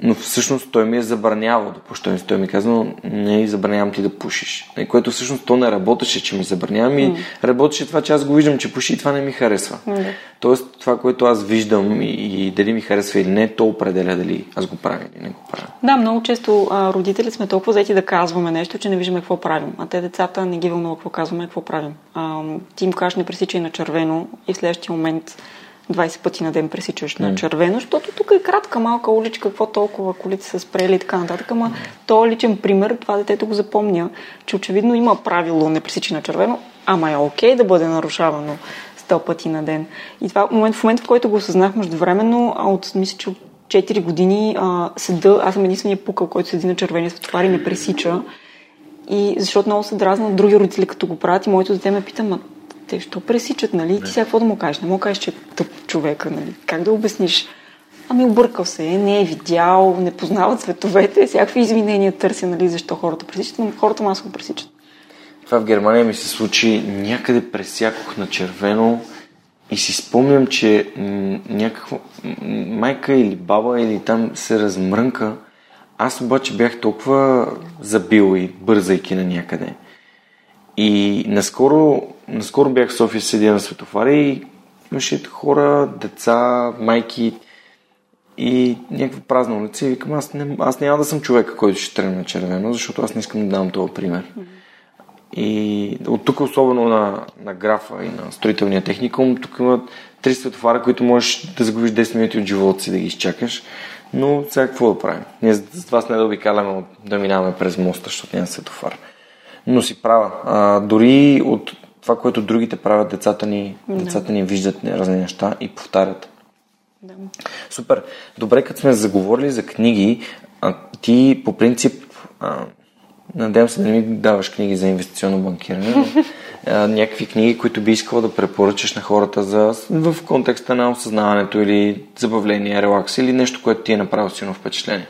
но всъщност той ми е забранявал да пуша. Той ми казва, не забранявам ти да пушиш. И което всъщност то не работеше, че ми забранявам и mm. работеше това, че аз го виждам, че пуши и това не ми харесва. Mm. Тоест това, което аз виждам и, и дали ми харесва или не, то определя дали аз го правя или не го правя. Да, много често а, родители сме толкова заети да казваме нещо, че не виждаме какво правим. А те децата не ги вълнува какво казваме, какво правим. А, ти им кажеш не пресичай на червено и в следващия момент 20 пъти на ден пресичаш mm. на червено, защото тук е кратка малка уличка, какво толкова колите са спрели и така нататък. Ама mm. то е личен пример, това детето го запомня, че очевидно има правило не пресичи на червено, ама е окей да бъде нарушавано сто пъти на ден. И това в момент, в момента, в който го осъзнах междувременно, от, мисля, че от 4 години а, седа, аз съм единствения пукъл, който седи на червения светофар и не пресича. И защото много се дразна от други родители, като го правят и моето дете ме пита, ма те що пресичат, нали? Ти сега какво да му кажеш? Не му кажеш, че е тъп човека, нали? Как да обясниш? Ами объркал се, не е видял, не познава цветовете, всякакви извинения търся, нали, защо хората пресичат, но хората масово пресичат. Това в Германия ми се случи някъде пресякох на червено и си спомням, че някаква майка или баба или там се размрънка. Аз обаче бях толкова забил и бързайки на някъде. И наскоро, наскоро бях в София, седя на светофара и имаше хора, деца, майки и някаква празна улица и викам, аз, не, аз няма да съм човека, който ще тръгне на червено, защото аз не искам да дам този пример. И от тук, особено на, на графа и на строителния техникум, тук имат три светофара, които можеш да загубиш 10 минути от живота си да ги изчакаш. Но сега какво да правим? Ние за това сме да обикаляме да минаваме през моста, защото няма светофар. Но си права. А, дори от това, което другите правят, децата ни, да. децата ни виждат разни неща и повтарят. Да. Супер. Добре, като сме заговорили за книги, а, ти по принцип а, Надявам се да не ми даваш книги за инвестиционно банкиране, но някакви книги, които би искала да препоръчаш на хората за, в контекста на осъзнаването или забавление, релакс или нещо, което ти е направило силно впечатление.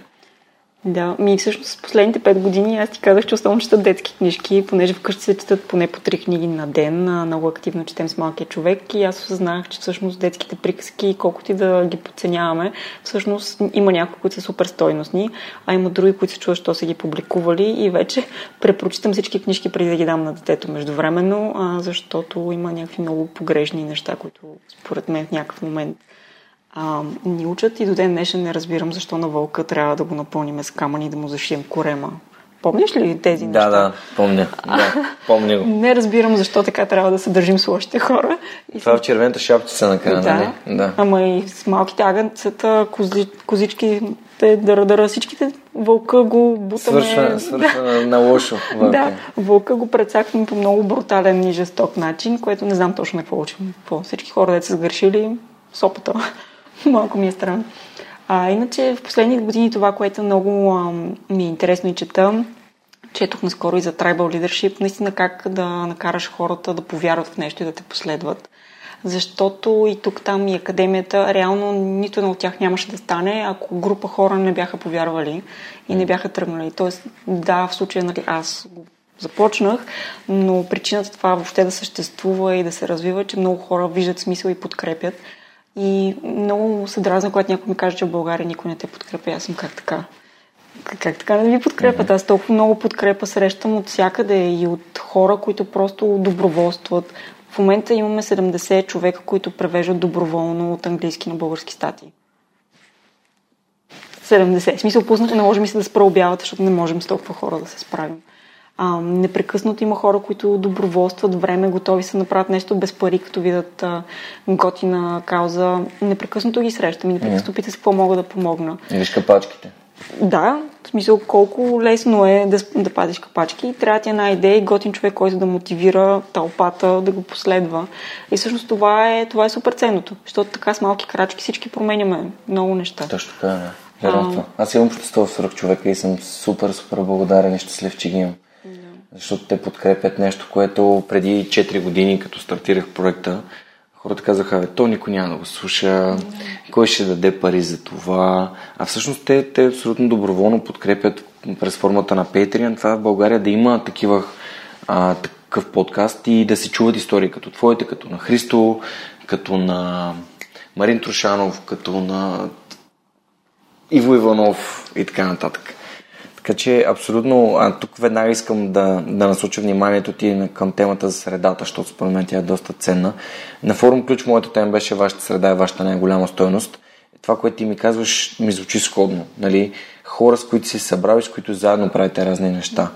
Да, ми всъщност последните 5 години аз ти казах, че основно чета детски книжки, понеже вкъщи се четат поне по 3 книги на ден. Много активно четем с малкия човек и аз осъзнах, че всъщност детските приказки, колкото и да ги подценяваме, всъщност има някои, които са супер стойностни, а има други, които се чуват, що са ги публикували и вече препрочитам всички книжки преди да ги дам на детето междувременно, защото има някакви много погрешни неща, които според мен в някакъв момент а, ни учат и до ден днешен не разбирам защо на вълка трябва да го напълним с камъни и да му зашием корема. Помниш ли тези неща? Да, да, помня. Да, помня го. не разбирам защо така трябва да се държим с лошите хора. И Това е в червената шапчица на края, да, нали? Да. Ама и с малките агънцата, кози, козички, те дъра, дъра, всичките вълка го бутаме. Свършва, свършва да. на, на лошо. Вълка. Да, вълка го прецакваме по много брутален и жесток начин, което не знам точно какво учим. По всички хора, де са сгрешили, сопата. Малко ми е странно. А, иначе в последните години това, което много а, ми е интересно и чета, четох наскоро и за Tribal Leadership, наистина как да накараш хората да повярват в нещо и да те последват. Защото и тук, там и академията, реално нито едно от тях нямаше да стане, ако група хора не бяха повярвали и не бяха тръгнали. Тоест, да, в случая нали, аз го започнах, но причината това въобще да съществува и да се развива, е, че много хора виждат смисъл и подкрепят. И много се дразна, когато някой ми каже, че в България никой не те подкрепя. Аз съм как така? Как така не ви подкрепят? Аз толкова много подкрепа срещам от всякъде и от хора, които просто доброволстват. В момента имаме 70 човека, които превеждат доброволно от английски на български статии. 70. В смисъл, пуснато, не можем ми се да спра обявата, защото не можем с толкова хора да се справим. А, непрекъснато има хора, които доброволстват време, готови са да направят нещо без пари, като видят а, готина кауза. Непрекъснато ги срещам и непрекъснато пита с какво мога да помогна. И виж капачките. Да, в смисъл колко лесно е да, да падиш капачки. Трябва ти една идея и готин човек, който да мотивира тълпата да го последва. И всъщност това е, това е супер ценното, защото така с малки крачки всички променяме много неща. Точно така, да. А... Аз имам в свръх човека и съм супер, супер благодарен и щастлив, че ги имам защото те подкрепят нещо, което преди 4 години, като стартирах проекта, хората казаха, бе, то никой няма да го слуша, кой ще даде пари за това. А всъщност те, те абсолютно доброволно подкрепят през формата на Patreon това в България да има такива, а, такъв подкаст и да се чуват истории като твоите, като на Христо, като на Марин Трушанов, като на Иво Иванов и така нататък. Така че абсолютно, а тук веднага искам да, да насоча вниманието ти към темата за средата, защото според мен тя е доста ценна. На форум ключ моята тема беше вашата среда и вашата най-голяма стойност. Това, което ти ми казваш, ми звучи сходно. Нали? Хора, с които си събрали, с които заедно правите разни неща.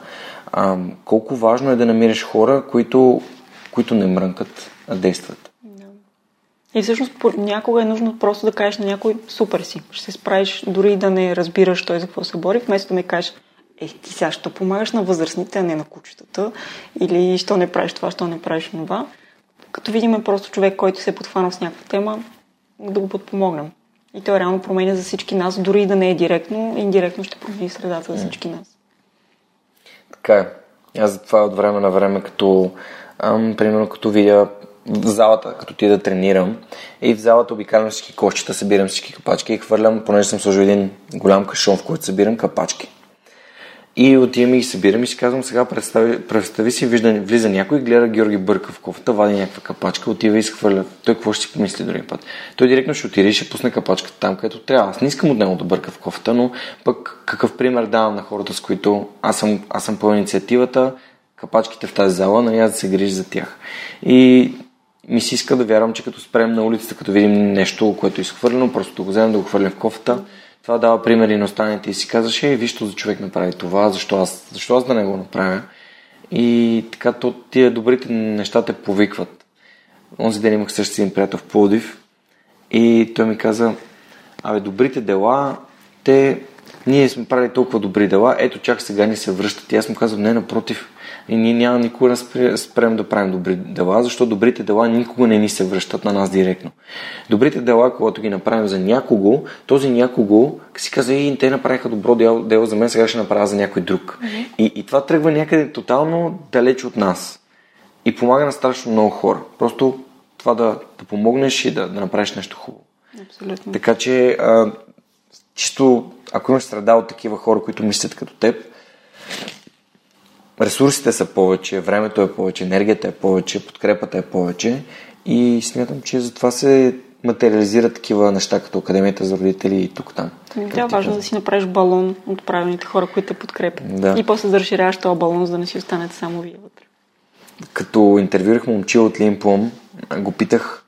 А, колко важно е да намираш хора, които, които не мрънкат, а действат. И всъщност някога е нужно просто да кажеш на някой супер си. Ще се справиш, дори да не разбираш той за какво се бори, вместо да ми кажеш е, ти сега що помагаш на възрастните, а не на кучетата, или що не правиш това, що не правиш това. Като видим просто човек, който се е подхванал с някаква тема, да го подпомогнем. И той реално променя за всички нас, дори и да не е директно, индиректно ще промени средата за всички нас. Така е. Аз затова от време на време, като, ам, примерно, като видя залата, като ти да тренирам, и в залата обикалям всички кошчета, събирам всички капачки и хвърлям, понеже съм сложил един голям кашон, в който събирам капачки. И отивам и събирам и си казвам сега, представи, представи си, вижда, влиза някой, гледа Георги Бърка в кофта, вади някаква капачка, отива и изхвърля. Той какво ще си помисли другия път? Той директно ще отиде и ще пусне капачката там, където трябва. Аз не искам от него да бърка в кофта, но пък какъв пример давам на хората, с които аз съм, аз съм по инициативата, капачките в тази зала, нали аз да се грижа за тях. И ми се иска да вярвам, че като спрем на улицата, като видим нещо, което е изхвърлено, просто да го вземем да го хвърлим в кофта, това дава примери на останалите и си казваш, ей, виж, за човек направи това, защо аз, защо аз да не го направя? И така, то, тия добрите неща те повикват. Онзи ден имах същия един приятел в Плодив и той ми каза, абе, добрите дела, те, ние сме правили толкова добри дела, ето чак сега ни се връщат. И аз му казвам, не, напротив, и ние няма никога да спрем да правим добри дела, защото добрите дела никога не ни се връщат на нас директно. Добрите дела, когато ги направим за някого, този някого си казва, и те направиха добро дело, дело за мен, сега ще направя за някой друг. Mm-hmm. И, и това тръгва някъде тотално далеч от нас. И помага на страшно много хора. Просто това да, да помогнеш и да, да направиш нещо хубаво. Абсолютно. Така че, а, чисто, ако имаш среда от такива хора, които мислят като теб, ресурсите са повече, времето е повече, енергията е повече, подкрепата е повече и смятам, че затова се материализират такива неща, като Академията за родители и тук-там. Ами да, важно да си направиш балон от правилните хора, които те подкрепят. Да. И после да разширяваш този балон, за да не си останете само вие вътре. Като интервюрах момчил от Лимплом, го питах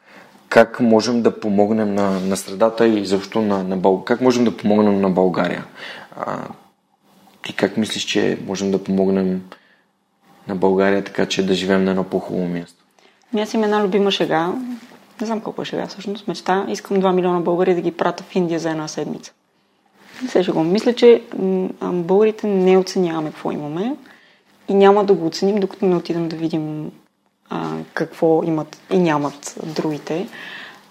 как можем да помогнем на, на средата и защо на, на Бъл... как можем да помогнем на България. А, ти как мислиш, че можем да помогнем на България, така че да живеем на едно по-хубаво място? Аз имам една любима шега. Не знам колко е шега всъщност. Мечта. Искам 2 милиона българи да ги пратя в Индия за една седмица. Не се шегувам. Мисля, че българите не оценяваме какво имаме и няма да го оценим, докато не отидем да видим а, какво имат и нямат другите.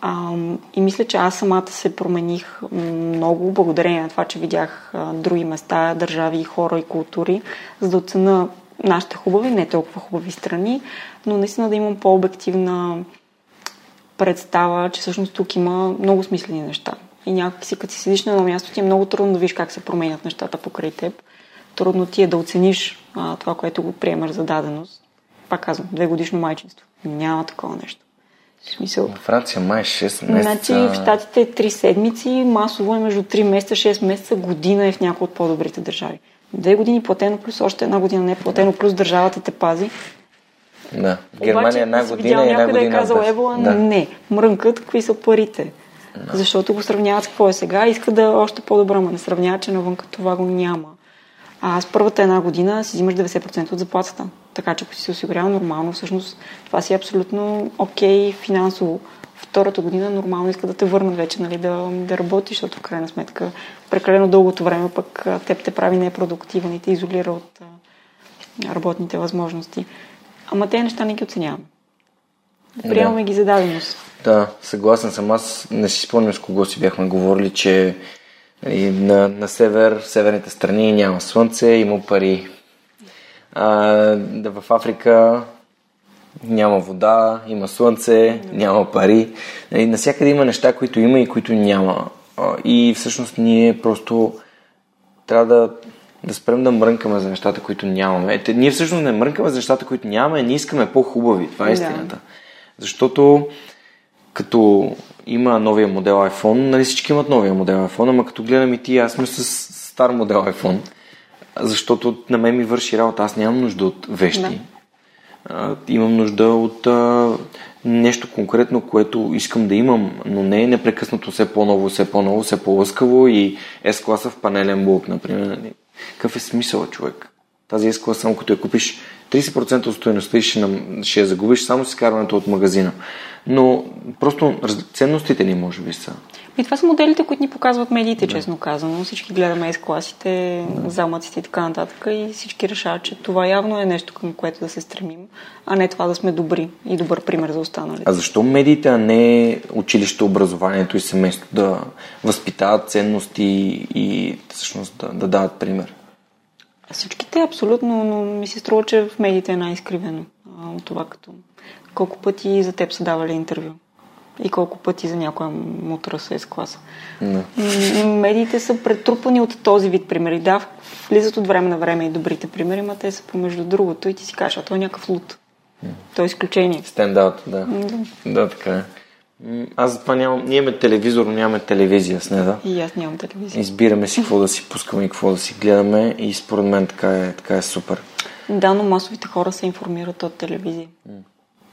А, и мисля, че аз самата се промених много благодарение на това, че видях а, други места, държави, хора и култури, за да оцена нашите хубави, не толкова хубави страни, но наистина да имам по-обективна представа, че всъщност тук има много смислени неща. И някак си, като си седиш на едно място, ти е много трудно да видиш как се променят нещата покрай теб. Трудно ти е да оцениш а, това, което го приемаш за даденост. Пак казвам, две годишно майчинство. Няма такова нещо. В смисъл. В Франция май 6 месеца. Значи в Штатите е 3 седмици, масово е между 3 месеца, 6 месеца, година е в някои от по-добрите държави. Две години платено плюс още една година не е платено, плюс държавата те пази. Да. В Германия Обаче, една година и една някой да е година. казал без. Ебола, да. не. Мрънкат, какви са парите. Да. Защото го сравняват с какво е сега. Иска да е още по-добро, но не сравнява, че навън като това го няма. А аз първата една година си взимаш 90% от заплатата. Така че ако си се осигурява нормално, всъщност това си е абсолютно окей финансово. Втората година нормално иска да те върнат вече, нали, да, да работиш, защото в крайна сметка прекалено дългото време пък теб те прави непродуктивен и те изолира от а, работните възможности. Ама те неща не ги оценяваме. Приемаме ги за даденост. Да, съгласен съм. Аз не си спомням с кого си бяхме говорили, че нали, на, на север, в северните страни няма слънце, има пари. А, да в Африка няма вода, има слънце, няма пари. Нали, насякъде има неща, които има и които няма. И всъщност ние просто трябва да, да спрем да мрънкаме за нещата, които нямаме. Ете, ние всъщност не мрънкаме за нещата, които нямаме, ние искаме по-хубави. Това е Да. истината. Защото като има новия модел iPhone, нали всички имат новия модел iPhone, ама като гледам и ти, аз сме с стар модел iPhone, защото на мен ми върши работа. Аз нямам нужда от вещи. Да. Имам нужда от а, нещо конкретно, което искам да имам, но не е непрекъснато все по-ново, все по-ново, все по-лъскаво и S-класа в панелен блок, например. нали. Какъв е смисъл, човек? Тази S-клас, само като я купиш 30% от стоеността и ще, нам- ще я загубиш само с изкарването от магазина. Но просто ценностите ни може би са. И това са моделите, които ни показват медиите, да. честно казано. Всички гледаме S-класите, да. замъците и така нататък и всички решават, че това явно е нещо към което да се стремим, а не това да сме добри и добър пример за останалите. А защо медиите, а не училище, образованието и семейство да възпитават ценности и всъщност да, да дават пример? Всичките абсолютно, но ми се струва, че в медиите е най-изкривено от това като колко пъти за теб са давали интервю и колко пъти за някоя мутра с класа. Не. Медиите са претрупани от този вид примери. Да, влизат от време на време и добрите примери, но те са помежду другото и ти си кажеш, а той е някакъв луд. Той е изключение. Стендаут, да. да. Да, така е. Аз затова нямам... Ние имаме телевизор, но нямаме телевизия с Неда. И аз нямам телевизия. Избираме си какво да си пускаме и какво да си гледаме и според мен така е, така е супер. Да, но масовите хора се информират от телевизия.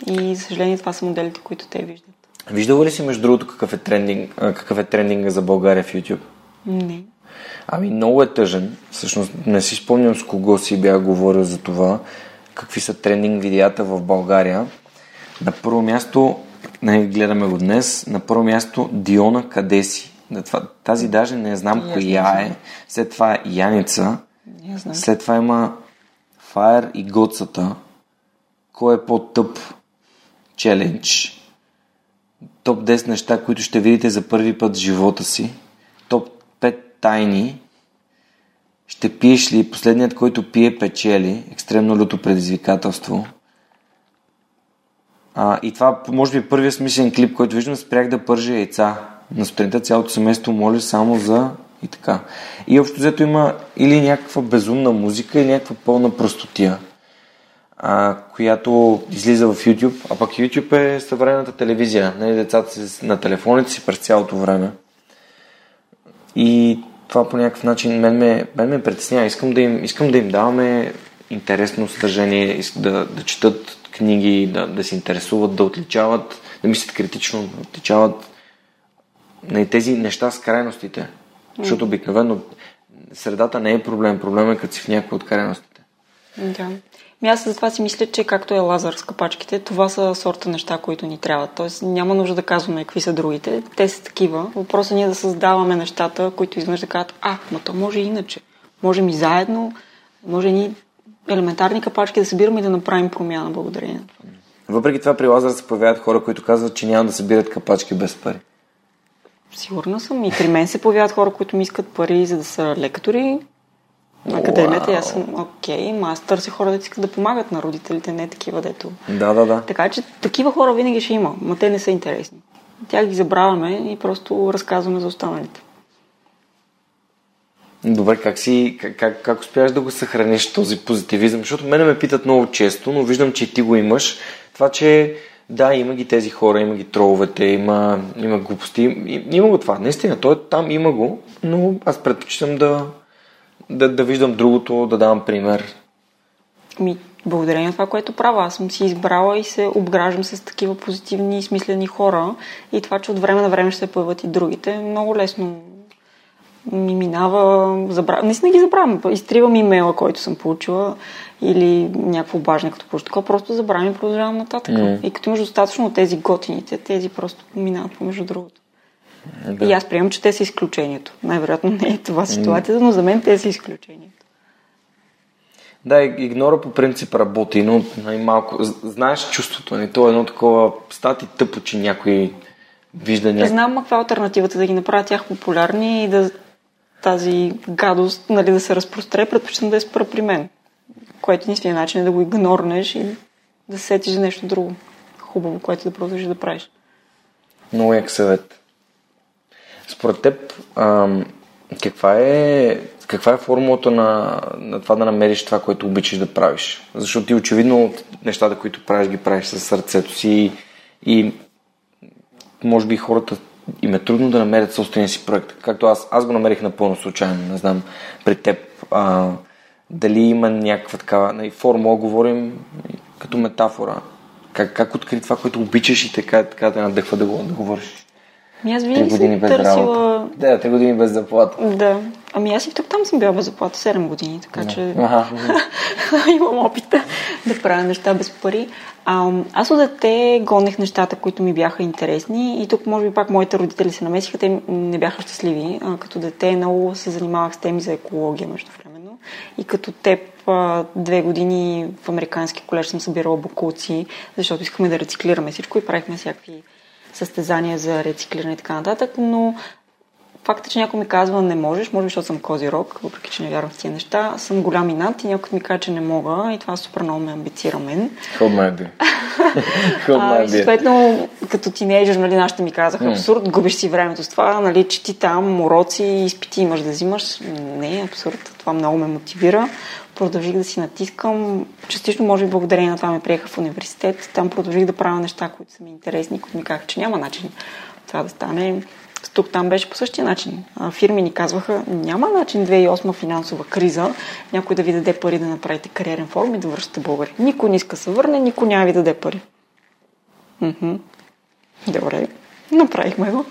И, за съжаление, това са моделите, които те виждат. Виждала ли си, между другото, какъв е, трендинг, какъв е трендинга за България в YouTube? Не. Ами много е тъжен. Всъщност не си спомням с кого си бях говорил за това, какви са трендинг видеята в България. На първо място, не гледаме го днес, на първо място Диона къде си? Тази даже не знам и коя е. След това е Яница. След това има Фаер и Гоцата. Кой е по-тъп? Челендж топ 10 неща, които ще видите за първи път в живота си, топ 5 тайни, ще пиеш ли последният, който пие печели, екстремно люто предизвикателство. А, и това, може би, първият смислен клип, който виждам, спрях да пържа яйца. На сутринта цялото семейство моли само за и така. И общо взето има или някаква безумна музика, или някаква пълна простотия а, която излиза в YouTube, а пък YouTube е съвременната телевизия. Нали, децата си на телефоните си през цялото време. И това по някакъв начин мен ме, мен ме притеснява. Искам да им, искам да им даваме интересно съдържание, да, да четат книги, да, да се интересуват, да отличават, да мислят критично, да отличават на нали, тези неща с крайностите. Защото обикновено средата не е проблем. Проблем е като си в някои от крайностите. Да. Ми аз затова си мисля, че както е лазър с капачките, това са сорта неща, които ни трябват. Тоест няма нужда да казваме какви са другите. Те са такива. Въпросът е да създаваме нещата, които изведнъж да кажат, а, но то може иначе. Можем и заедно, може ни елементарни капачки да събираме и да направим промяна благодарение на това. Въпреки това при лазър се появяват хора, които казват, че няма да събират капачки без пари. Сигурна съм. И при мен се появяват хора, които ми искат пари, за да са лекари, академията аз съм окей, okay, аз търся хора, да искат да помагат на родителите, не такива, дето. Да, да, да. Така че такива хора винаги ще има, но те не са интересни. Тях ги забравяме и просто разказваме за останалите. Добре, как си, как, как, как успяваш да го съхраниш този позитивизъм? Защото мене ме питат много често, но виждам, че ти го имаш. Това, че да, има ги тези хора, има ги троловете, има, има глупости, има го това. Наистина, той там има го, но аз предпочитам да, да, да виждам другото, да давам пример. Ми, благодарение на това, което правя. Аз съм си избрала и се обграждам с такива позитивни и смислени хора. И това, че от време на време ще се появят и другите, много лесно ми минава. Си не ги забравям. Изтривам имейла, който съм получила или някакво важно, като получа такова, просто забравям и продължавам нататък. Mm. И като имаш достатъчно от тези готините, тези просто минават помежду другото. Да. И аз приемам, че те са изключението. Най-вероятно не е това ситуацията, но за мен те са изключението. Да, игнора по принцип работи, но най-малко. Знаеш чувството ни, нали? то е едно такова стати тъпо, че някой вижда някой. Знам каква е альтернативата да ги направя тях популярни и да тази гадост нали, да се разпростре, предпочитам да е спра при мен. Което единствения начин е да го игнорнеш и да се сетиш за нещо друго хубаво, което да продължиш да правиш. Много як съвет. Според теб, каква е, каква е формулата на, на това да намериш това, което обичаш да правиш? Защото ти очевидно нещата, които правиш, ги правиш със сърцето си и може би хората им е трудно да намерят собствения си проект. Както аз, аз го намерих напълно случайно, не знам, при теб. А, дали има някаква такава нали, формула, говорим като метафора. Как, как откри това, което обичаш и така, така те надъхва да го, да говориш? Ми аз винаги години без търсила... работа. Да, три години без заплата. Да. Ами аз и тук там съм била без заплата 7 години, така Да. че имам опита да правя неща без пари. А, аз от дете гонех нещата, които ми бяха интересни и тук може би пак моите родители се намесиха, те не бяха щастливи. А, като дете много се занимавах с теми за екология междувременно и като теб две години в американски колеж съм събирала букулци, защото искаме да рециклираме всичко и правихме всякакви състезания за рециклиране и така нататък, но Факта, че някой ми казва не можеш, може би защото съм козирог, въпреки че не вярвам в тия неща, съм голям инат и някой ми каже, че не мога и това супер много ме амбицира мен. Hold my beer. Hold А, my и beer. съответно, като тинейджър, нали, нашите ми казаха, абсурд, губиш си времето с това, нали, че ти там уроци изпити имаш да взимаш. Не, абсурд, това много ме мотивира. Продължих да си натискам. Частично, може би, благодарение на това ме приеха в университет. Там продължих да правя неща, които са ми интересни, които ми казаха, че няма начин това да стане. Тук там беше по същия начин. Фирми ни казваха, няма начин 2008 финансова криза, някой да ви даде пари да направите кариерен форум и да връщате българи. Никой не иска се върне, никой няма ви да даде пари. Мгм. Добре, направихме го.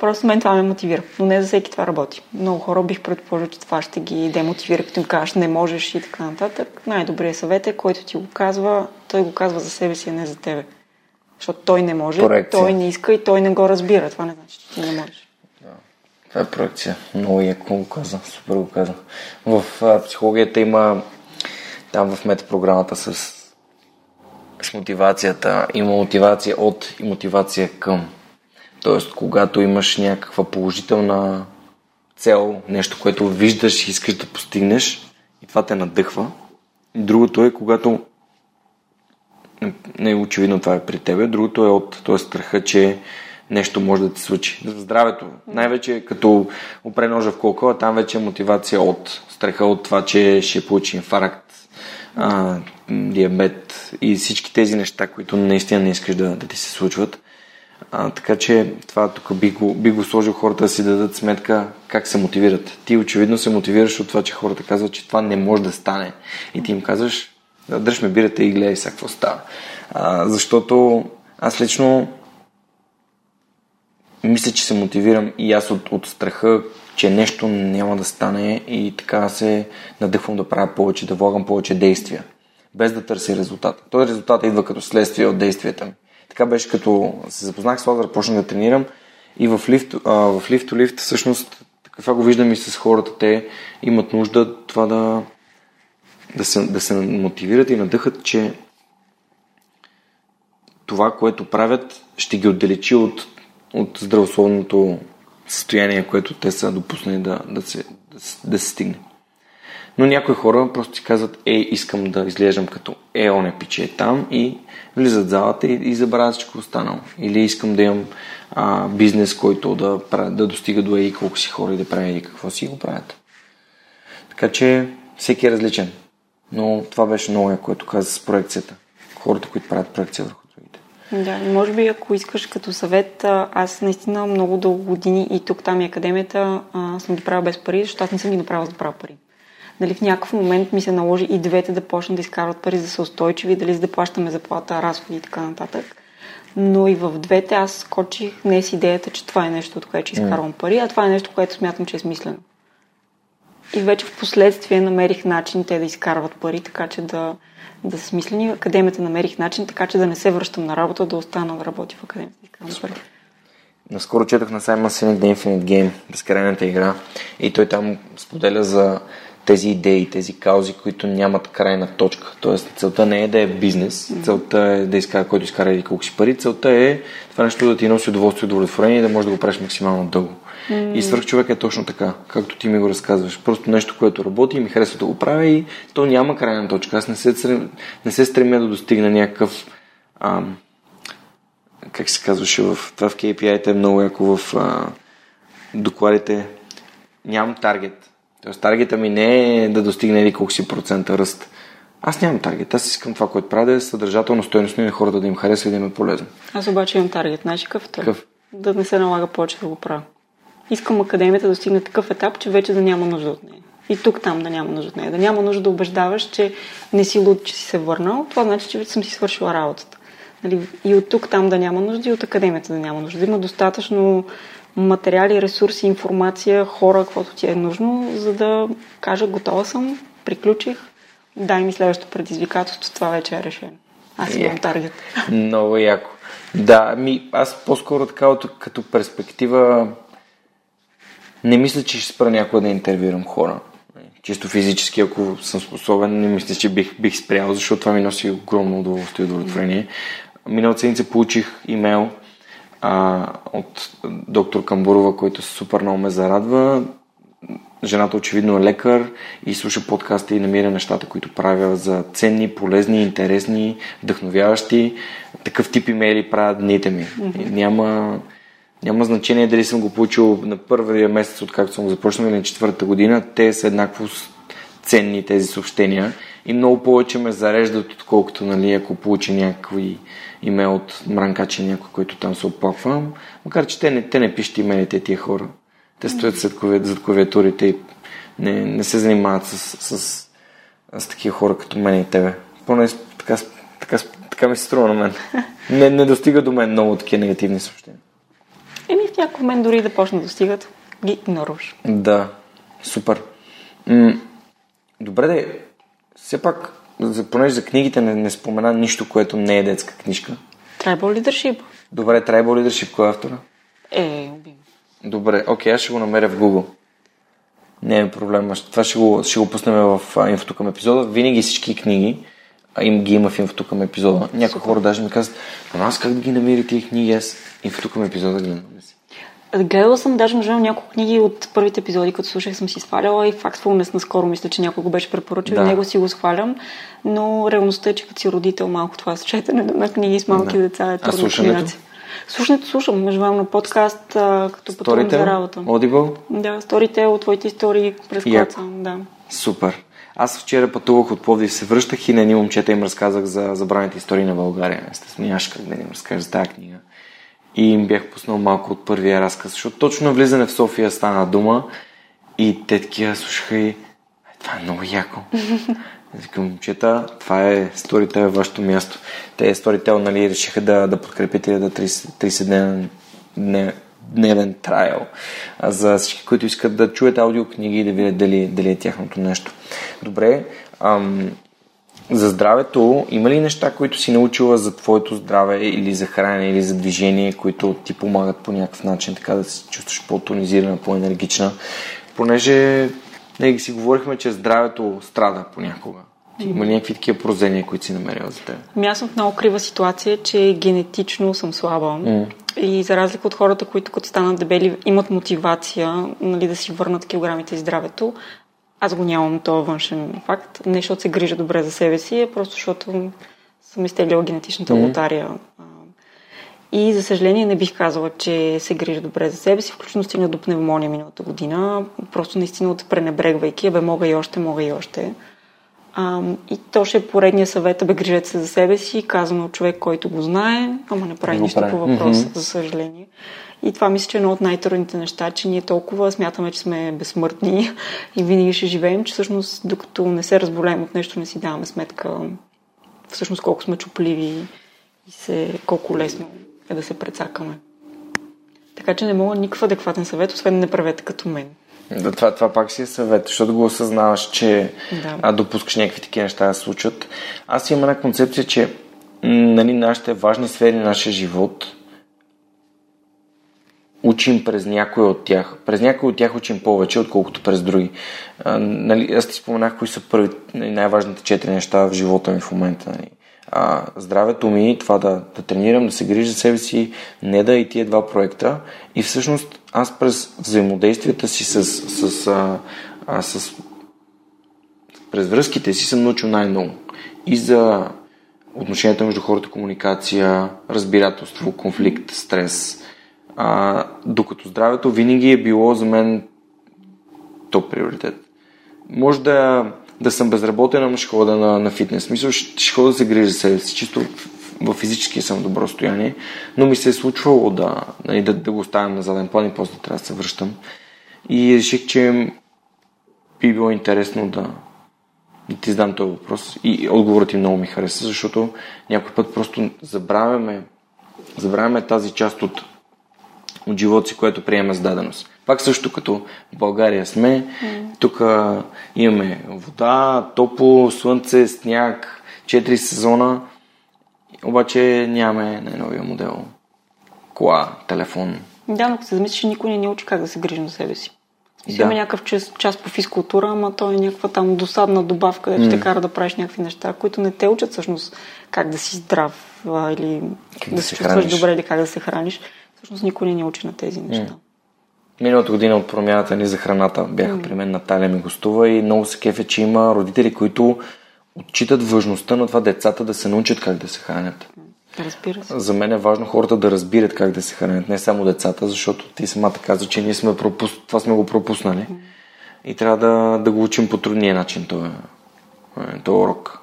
Просто мен това ме мотивира, но не за всеки това работи. Много хора бих предположил, че това ще ги демотивира, като им кажеш не можеш и така нататък. Най-добрият съвет е, който ти го казва, той го казва за себе си, а не за тебе. Защото той не може, Проекция. той не иска и той не го разбира. Това не значи, че ти не можеш. Това е проекция. Много яко го каза. Супер го каза. В а, психологията има там в метапрограмата с, с мотивацията. Има мотивация от и мотивация към. Тоест, когато имаш някаква положителна цел, нещо, което виждаш и искаш да постигнеш и това те надъхва. Другото е, когато не е очевидно това е при тебе. Другото е от т.е. страха, че нещо може да ти случи. За здравето. Най-вече като опре ножа в колкова, там вече е мотивация от страха от това, че ще получи инфаркт, а, диабет и всички тези неща, които наистина не искаш да, да ти се случват. А, така че това тук би го, би го сложил хората да си дадат сметка как се мотивират. Ти очевидно се мотивираш от това, че хората казват, че това не може да стане. И ти им казваш, да, дръж ме бирата и гледай сега какво става. А, защото аз лично мисля, че се мотивирам и аз от, от страха, че нещо няма да стане и така се надъхвам да правя повече, да влагам повече действия, без да търся резултата. Той резултат идва като следствие от действията ми. Така беше като се запознах с Лазар, почнах да тренирам и в лифт, а, в лифт лифт всъщност това го виждам и с хората. Те имат нужда това да, да, се, да се мотивират и надъхат, че това, което правят, ще ги отдалечи от, от здравословното състояние, което те са допуснали да, да, се, да, да се стигне. Но някои хора просто си казват, е, искам да изглеждам като е, он е пиче там и влизат в залата и, и забравят всичко останало. Или искам да имам а, бизнес, който да, да достига до еди колко си хора и да прави еди какво си го правят. Така че всеки е различен. Но това беше много което каза с проекцията. Хората, които правят проекция върху другите. Да, и може би ако искаш като съвет, аз наистина много дълго години и тук там и академията а, съм ги правила без пари, защото аз не съм ги направила за да правя пари. Дали в някакъв момент ми се наложи и двете да почнат да изкарват пари, за да са устойчиви, дали за да плащаме заплата, разходи и така нататък. Но и в двете аз скочих не с идеята, че това е нещо, от което ще изкарвам пари, а това е нещо, което смятам, че е смислено. И вече в последствие намерих начин те да изкарват пари, така че да, да са смислени. В академията намерих начин, така че да не се връщам на работа, да остана да работя в академията и изкарвам пари. Наскоро четах на Саймън Синек The Infinite Game, безкрайната игра, и той там споделя за тези идеи, тези каузи, които нямат крайна точка. Тоест, целта не е да е бизнес, целта е да изкара, който изкара и колко си пари, целта е това нещо да ти носи удоволствие и удовлетворение и да можеш да го правиш максимално дълго. И свърх човек е точно така, както ти ми го разказваш. Просто нещо, което работи и ми харесва да го правя и то няма крайна точка. Аз не се, не се стремя да достигна някакъв ам, как се казваше в това в KPI-те е много яко в а, докладите нямам таргет. Тоест таргета ми не е да достигне еди колко си процента ръст. Аз нямам таргет. Аз искам това, което правя да е съдържателно, стойностно и на хората да им харесва и да им е полезен. Аз обаче имам таргет. Знаеш какъв е? Какъв? Да не се налага повече да го правя. Искам академията да достигне такъв етап, че вече да няма нужда от нея. И тук там да няма нужда от нея. Да няма нужда да убеждаваш, че не си луд, че си се върнал. Това значи, че вече съм си свършила работата. Нали, и от тук там да няма нужда, и от академията да няма нужда. Да има достатъчно материали, ресурси, информация, хора, каквото ти е нужно, за да кажа готова съм, приключих, дай ми следващото предизвикателство, това вече е решено. Аз имам yeah. таргет. Много яко. Да, ми, аз по-скоро така като перспектива не мисля, че ще спра някога да интервюрам хора. Чисто физически, ако съм способен, не мисля, че бих, бих спрял, защото това ми носи огромно удоволствие и удовлетворение. Миналата седмица получих имейл а, от доктор Камбурова, който супер много ме зарадва. Жената очевидно е лекар и слуша подкаста и намира нещата, които правя за ценни, полезни, интересни, вдъхновяващи. Такъв тип имейли правят дните ми. Mm-hmm. Няма, няма значение дали съм го получил на първия месец, откакто съм го започнал или на четвъртата година. Те са еднакво ценни тези съобщения и много повече ме зареждат, отколкото нали, ако получа някакви имейл от мранкачи някой, който там се оплаква. Макар, че те не, те не пишат имейлите тия хора. Те стоят зад, зад клавиатурите и не, не се занимават с, с, с, с такива хора като мен и тебе. Поне така, така, така ми се струва на мен. Не, не достига до мен много такива негативни съобщения. Еми в някой момент дори да почнат да достигат, ги игноруваш. Да, супер. М- добре да все пак, за, понеже за книгите не, не спомена нищо, което не е детска книжка. Tribal Leadership. Добре, Tribal Leadership, кой е автора? Е, убим. Добре, окей, аз ще го намеря в Google. Не е проблем. Това ще го, ще го пуснем в инфото към епизода. Винаги всички книги им ги има в инфото към епизода. Някои хора даже ми казват, ама аз как да ги намеря тези книги? Аз инфото към епизода ги имам. Гледала съм даже между няколко книги от първите епизоди, като слушах, съм си сваляла и Factfulness наскоро мисля, че някой го беше препоръчал да. и него си го свалям, но реалността е, че като си родител малко това с четене на книги с малки да. деца е трудно. А слушането? Слушането слушам, между на подкаст, а, като пътувам за работа. Audible? Да, сторите от твоите истории през прескочвам, да. Супер. Аз вчера пътувах от Пловдив, се връщах и на едни момчета им разказах за забраните истории на България. Естествено, нямаш как да им разкажа за тази книга и им бях пуснал малко от първия разказ, защото точно влизане в София стана дума и те такива слушаха и това е много яко. Викам, момчета, това е Storytel, вашето място. Те Storytel, нали, решиха да, да подкрепите да 30, 30 дневен, дневен, дневен трайл за всички, които искат да чуят аудиокниги и да видят дали, дали е тяхното нещо. Добре, ам, за здравето, има ли неща, които си научила за твоето здраве или за хранене или за движение, които ти помагат по някакъв начин, така да се чувстваш по-тонизирана, по-енергична? Понеже не си говорихме, че здравето страда понякога. Ти има ли някакви такива прозения, които си намерила за теб? Ами аз съм в много крива ситуация, че генетично съм слаба. Mm. И за разлика от хората, които като станат дебели имат мотивация нали, да си върнат килограмите и здравето, аз го нямам този външен факт. Не защото се грижа добре за себе си, а просто защото съм изтеглила генетичната mm-hmm. лотария. И за съжаление не бих казала, че се грижа добре за себе си, включително стигна до пневмония миналата година. Просто наистина от пренебрегвайки, бе мога и още, мога и още. А, и то ще е поредния съвет, бе грижете се за себе си, казано от човек, който го знае, ама не прави нищо по въпроса, mm-hmm. за съжаление. И това мисля, че е едно от най-трудните неща, че ние толкова смятаме, че сме безсмъртни и винаги ще живеем, че всъщност докато не се разболеем от нещо, не си даваме сметка всъщност колко сме чупливи и се, колко лесно е да се прецакаме. Така че не мога никакъв адекватен съвет, освен не правете като мен. Да, това, това пак си е съвет, защото го осъзнаваш, че да. а, допускаш някакви такива неща да случат. Аз имам една концепция, че нали, нашите важни сфери на нашия живот учим през някои от тях. През някои от тях учим повече, отколкото през други. А, нали, аз ти споменах кои са първи, нали, най-важните четири неща в живота ми в момента. Нали. А, здравето ми, това да, да тренирам, да се грижа за себе си, не да и тия два проекта. И всъщност аз през взаимодействията си с, с, а, а, с през връзките си съм научил най-много. И за отношенията между хората, комуникация, разбирателство, конфликт, стрес, а, докато здравето винаги е било за мен топ приоритет. Може да, да съм безработен, ама ще хода на, на фитнес. Мисля, ще, ще хода да се грижа за себе си. Чисто в физически съм добро стояние, но ми се е случвало да, нали, да, да го оставям на заден план и после трябва да се връщам. И реших, че би било интересно да, да ти задам този въпрос и отговорът ти много ми хареса, защото някой път просто забравяме, забравяме тази част от, от живота си, което приема с даденост. Пак също като в България сме, mm. тук имаме вода, топло, слънце, сняг, 4 сезона, обаче нямаме най-новия модел. Кола, телефон. Да, но се замислиш, никой не ни учи как да се грижим за себе си. Си да. има някакъв час, час по физкултура, ама то е някаква там досадна добавка, където mm. те кара да правиш някакви неща, които не те учат всъщност как да си здрав а, или как да, да се чувстваш добре или как да се храниш. Всъщност никой не ни учи на тези неща. Mm. Миналата година от промяната ни за храната бяха mm. при мен Наталия ми гостува и много се кефе, че има родители, които отчитат важността на това децата да се научат как да се хранят. Разбира се. За мен е важно хората да разбират как да се хранят, не само децата, защото ти самата каза, че ние сме пропус... това сме го пропуснали. Mm. И трябва да, да го учим по трудния начин, този, е, този урок.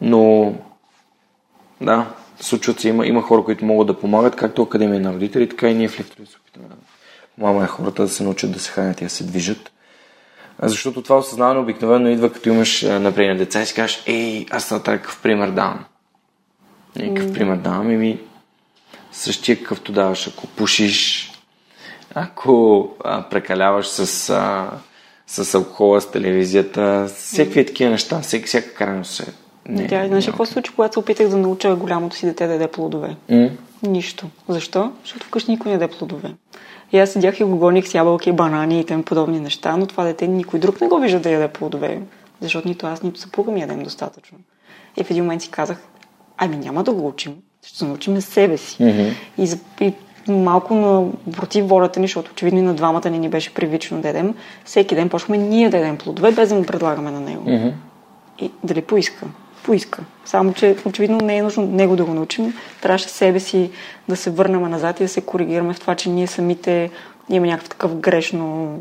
Но, да, случват се, има, има хора, които могат да помагат, както Академия на родители, така и ние в Лифтове се опитаме да помагаме хората да се научат да се хранят и да се движат. Защото това осъзнаване обикновено идва, като имаш, например, деца и си кажеш, ей, аз това такъв пример давам. Някакъв mm. пример давам и ми същия какъвто даваш. Ако пушиш, ако а, прекаляваш с, а, с алкохола, с телевизията, всеки такива неща, всеки, всяка крайност се. Не, Тя, знаеш какво случи, когато се опитах да науча голямото си дете да яде плодове? Mm. Нищо. Защо? Защото вкъщи никой не яде плодове. И аз седях и го гоних с ябълки, банани и тем подобни неща, но това дете никой друг не го вижда да яде плодове, защото нито аз, нито съпруга ми ядем достатъчно. И в един момент си казах, ами няма да го учим, ще се научим себе си. Mm-hmm. И, и малко на, против волята ни, защото очевидно и на двамата не ни беше привично да ядем, всеки ден почваме ние да ядем плодове, без да му предлагаме на него. Mm-hmm. И дали поиска? Поиска. Само, че очевидно не е нужно него да го научим. Трябваше себе си да се върнем назад и да се коригираме в това, че ние самите имаме някакъв такъв грешно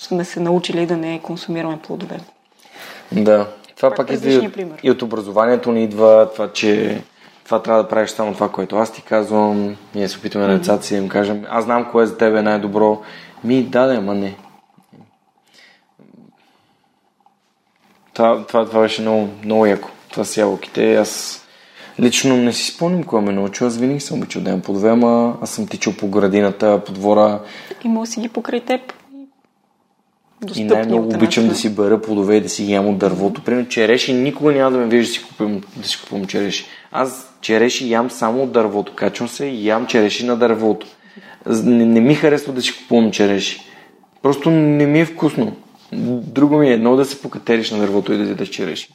сме се научили да не консумираме плодове. Да, това пак, пак е и, и от образованието ни идва това, че това трябва да правиш само това, което аз ти казвам. Ние се опитваме mm-hmm. на децата си да им кажем, аз знам кое за тебе е най-добро. Ми, да, да, ама не. Това, това, това беше много, много яко. Това с ябълките. Аз лично не си спомням кой ме научил. Аз винаги съм обичал да имам плодове, ама аз съм тичал по градината, по двора. И мога си ги покрай теб. И най-много обичам да си бера плодове и да си ям от дървото. Примерно череши никога няма да ме вижда да си купим, да си купувам череши. Аз череши ям само от дървото. Качвам се и ям череши на дървото. Не, не ми харесва да си купувам череши. Просто не ми е вкусно. Друго ми е едно да се покатериш на дървото и да ядеш череши.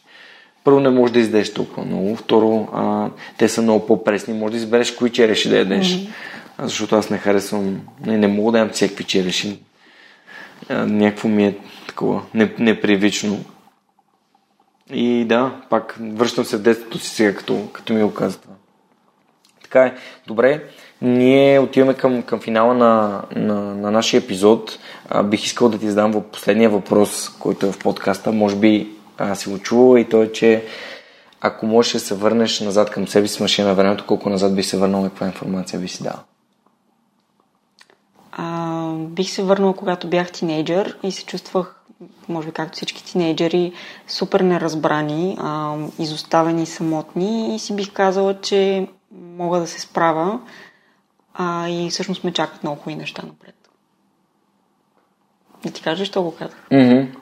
Първо не можеш да издеш толкова много. Второ, а, те са много по-пресни. Може да избереш кои череши да ядеш. Mm-hmm. Защото аз не харесвам, не, не мога да ям всякакви череши някакво ми е такова непривично. И да, пак връщам се в детството си сега, като, като ми го казва. Така е. Добре, ние отиваме към, към финала на, на, на нашия епизод. А, бих искал да ти задам последния въпрос, който е в подкаста. Може би а, си го чувала и то е, че ако можеш да се върнеш назад към себе си с машина на времето, колко назад би се върнал и каква информация би си дал? А, бих се върнала, когато бях тинейджър и се чувствах, може би както всички тинейджери, супер неразбрани, а, изоставени, самотни и си бих казала, че мога да се справя а, и всъщност ме чакат много хубави неща напред. Да ти кажа, защо го казах? Mm-hmm.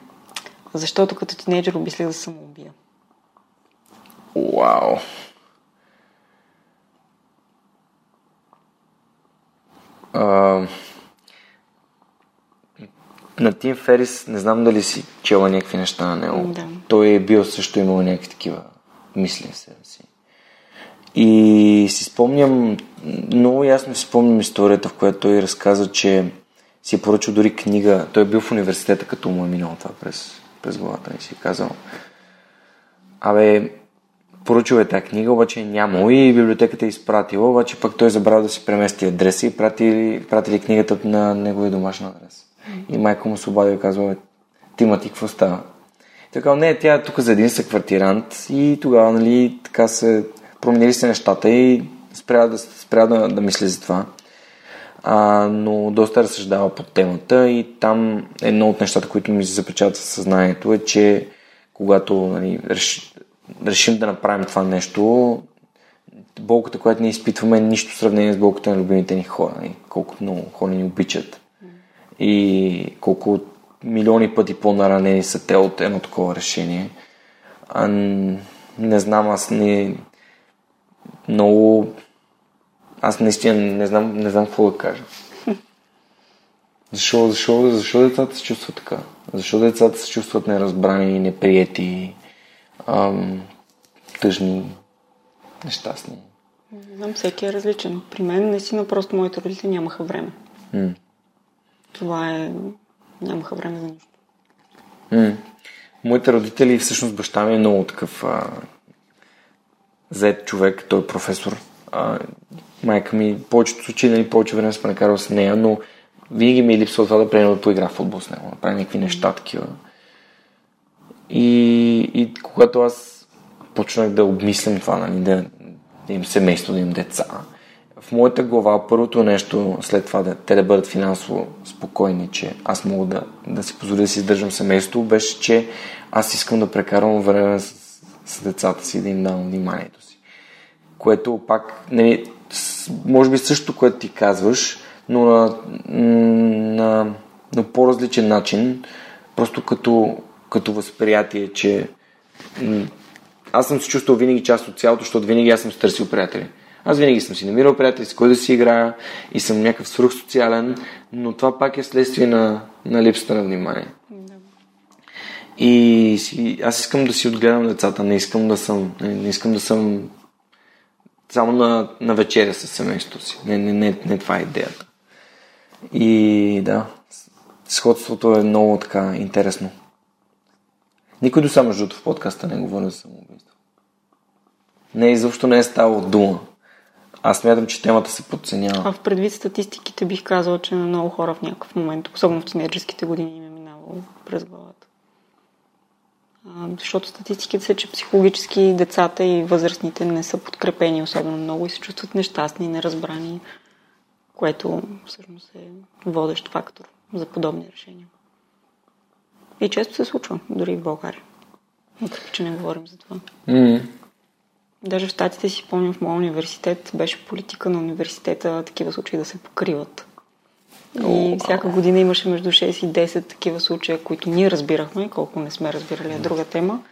Защото като тинейджър обмислях да се самоубия. Вау! Uh на Тим Ферис не знам дали си чела някакви неща на него. Да. Той е бил също имал някакви такива мисли в себе си. И си спомням, много ясно си спомням историята, в която той разказа, че си е поръчал дори книга. Той е бил в университета, като му е минало това през, през главата и си казал Абе, поръчал е тази книга, обаче нямал и библиотеката е изпратила, обаче пък той е забрал да си премести адреса и пратили, пратили книгата на неговия домашен адрес. И майка му се обадя и казва, ти ма ти какво става? Така, не, тя е тук за един съквартирант и тогава, нали, така се променили се нещата и спря да, спря да, да мисли за това. А, но доста разсъждава под темата и там едно от нещата, които ми се запечатва в съзнанието е, че когато нали, реш, решим да направим това нещо, болката, която ние изпитваме, е нищо в сравнение с болката на любимите ни хора. Нали? Колко много хора ни обичат. И колко милиони пъти по-наранени са те от едно такова решение. А, не знам, аз не... Много... Аз наистина не знам, не знам какво да кажа. Защо, защо, защо децата се чувстват така? Защо децата се чувстват неразбрани, неприети, ам, тъжни, нещастни? Не знам, всеки е различен. При мен наистина просто моите родители нямаха време. М. Това е... Нямаха време за нищо. М. Моите родители, всъщност баща ми е много такъв а, зает човек, той е професор. А, майка ми, повечето случаи, нали, повече време сме накарал с нея, но винаги ми е липсва това да приема да поигра в футбол с него, да прави някакви неща такива. И, и когато аз почнах да обмислям това, нали, да, да имам семейство, да имам деца, в моята глава първото нещо, след това да, те да бъдат финансово спокойни, че аз мога да, да си позволя да си издържам семейство, беше, че аз искам да прекарвам време с, с децата си, да им давам вниманието си. Което пак, нали, може би също, което ти казваш, но на, на, на по-различен начин, просто като, като възприятие, че аз съм се чувствал винаги част от цялото, защото винаги аз съм се търсил приятели. Аз винаги съм си намирал приятели, с кой да си играя и съм някакъв свръхсоциален, но това пак е следствие на, на липсата на внимание. Да. И си, аз искам да си отгледам децата, не искам да съм, не, не искам да съм само на, на вечеря с семейството си. Не, не, не, не това е идеята. И да, сходството е много така интересно. Никой до само в подкаста не говори за самоубийство. Не, изобщо не е ставало дума. Аз смятам, че темата се подценява. А в предвид статистиките бих казала, че на много хора в някакъв момент, особено в тинейджерските години, им е минало през главата. Защото статистиките са, че психологически децата и възрастните не са подкрепени особено много и се чувстват нещастни, неразбрани, което всъщност е водещ фактор за подобни решения. И често се случва, дори в България. Въпреки, че не говорим за това. Mm. Даже в Штатите си помням в моя университет, беше политика на университета такива случаи да се покриват. И oh, всяка година имаше между 6 и 10 такива случаи, които ние разбирахме, колко не сме разбирали е друга тема,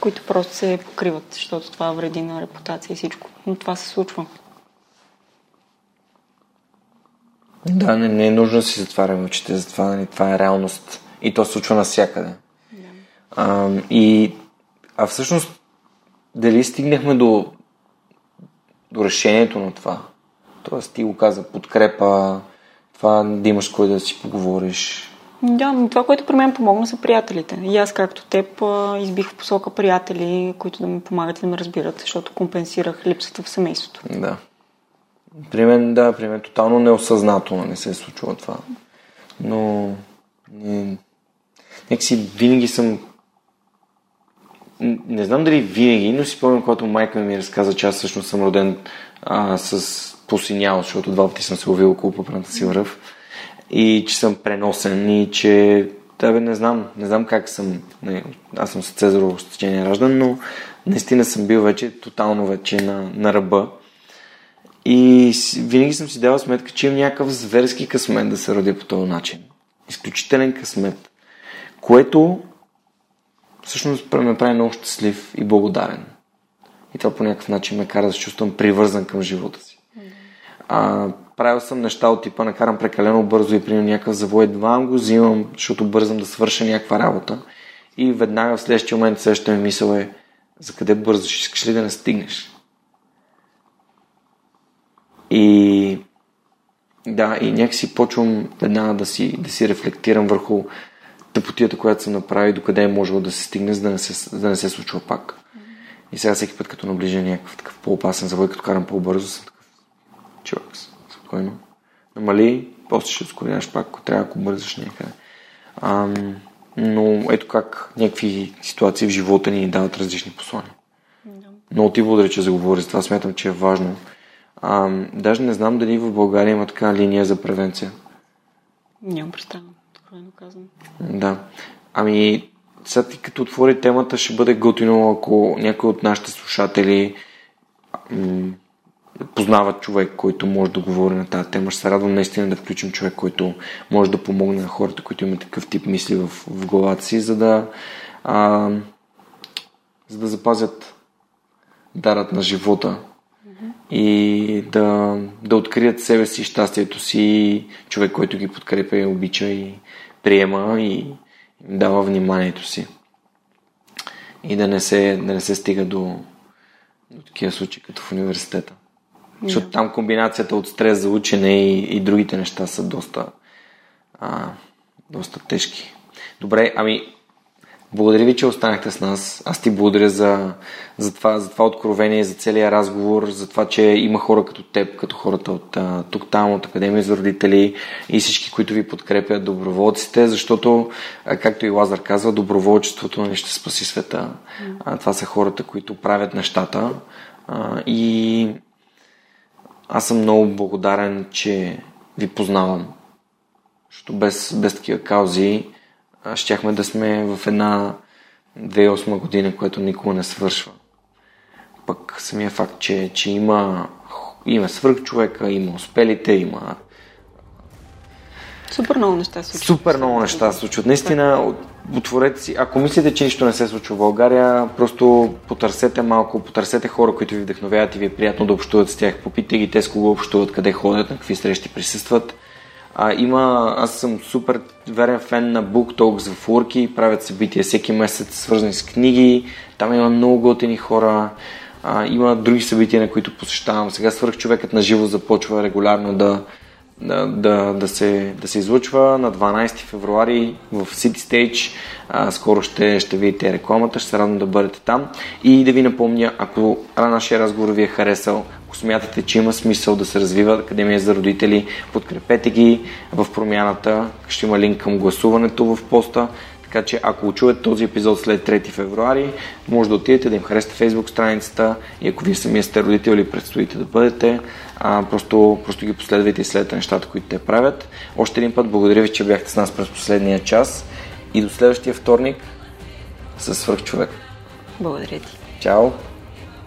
които просто се покриват, защото това вреди на репутация и всичко. Но това се случва. Да, не, не е нужно да си затваряме очите за това. Нали? Това е реалност. И то се случва навсякъде. Да. А, и, а всъщност, дали стигнахме до, до решението на това? Тоест, ти го каза, подкрепа, това да имаш кой да си поговориш. Да, но това, което при мен помогна, са приятелите. И аз, както теб, избих в посока приятели, които да ми помагат и да ме разбират, защото компенсирах липсата в семейството. Да. При мен, да, при мен тотално неосъзнато не се е случило това. Но не, някакси винаги съм не знам дали винаги, но си помням, когато майка ми разказа, че аз всъщност съм роден а, с посинял, защото два пъти съм се увил около пъпната си връв и че съм преносен и че Тебе не знам, не знам как съм. Не, аз съм с Цезарово стечение раждан, но наистина съм бил вече тотално вече на, на ръба. И винаги съм си давал сметка, че имам някакъв зверски късмет да се родя по този начин. Изключителен късмет. Което всъщност ме прави много щастлив и благодарен. И това по някакъв начин ме кара да се чувствам привързан към живота си. А, правил съм неща от типа, накарам прекалено бързо и при някакъв завой, едва го взимам, защото бързам да свърша някаква работа. И веднага в следващия момент следващата ми мисъл е за къде бързаш, искаш ли да не стигнеш? И да, и някакси почвам веднага да си, да си рефлектирам върху тъпотията, която съм направил, докъде е можело да се стигне, за да не се, да не се случва пак. И сега всеки път, като наближа някакъв такъв по-опасен завой, като карам по-бързо, съм човек, спокойно. Намали, после ще ускоряваш пак, ако трябва, ако бързаш някъде. Ам, но ето как някакви ситуации в живота ни дават различни послания. Да. Много ти благодаря, че заговори за това. Смятам, че е важно а, даже не знам дали в България има така линия за превенция. Нямам представа, откровено казвам. Да. Ами, сега ти като отвори темата, ще бъде готино, ако някой от нашите слушатели м- познава човек, който може да говори на тази тема. Ще се радвам наистина да включим човек, който може да помогне на хората, които имат такъв тип мисли в, в главата си, за да, а, за да запазят дарът на живота и да, да открият себе си, щастието си, човек, който ги подкрепя и обича и приема и им дава вниманието си. И да не се, да не се стига до, до такива случаи, като в университета. Yeah. Защото там комбинацията от стрес за учене и, и другите неща са доста, а, доста тежки. Добре, ами благодаря ви, че останахте с нас. Аз ти благодаря за, за, това, за това откровение, за целия разговор, за това, че има хора като теб, като хората от тук там, от Академия за родители и всички, които ви подкрепят, доброволците, защото, както и Лазар казва, доброволчеството не ще спаси света. Mm. Това са хората, които правят нещата. И аз съм много благодарен, че ви познавам. Защото без, без такива каузи щяхме да сме в една 2008 година, което никога не свършва. Пък самия факт, че, че има, има свърх човека, има успелите, има Супер много неща се случват. Супер много неща се случват. Наистина, отворете си. Ако мислите, че нищо не се случва в България, просто потърсете малко, потърсете хора, които ви вдъхновяват и ви е приятно да общуват с тях. Попитайте ги те с кого общуват, къде ходят, на какви срещи присъстват. А, има, аз съм супер верен фен на Book Talks в Урки, правят събития всеки месец, свързани с книги, там има много готини хора, а, има други събития, на които посещавам. Сега свърх човекът на живо започва регулярно да, да, да, се, да се излучва на 12 февруари в City Stage. А, скоро ще, ще видите рекламата, ще се радвам да бъдете там. И да ви напомня, ако нашия разговор ви е харесал, ако смятате, че има смисъл да се развива Академия за родители, подкрепете ги в промяната. Ще има линк към гласуването в поста. Така че ако чуете този епизод след 3 февруари, може да отидете да им харесате Facebook страницата и ако вие самия сте родители или предстоите да бъдете, а, просто, просто ги последвайте и следвате нещата, които те правят. Още един път благодаря ви, че бяхте с нас през последния час и до следващия вторник със свърх човек. Благодаря ти. Чао!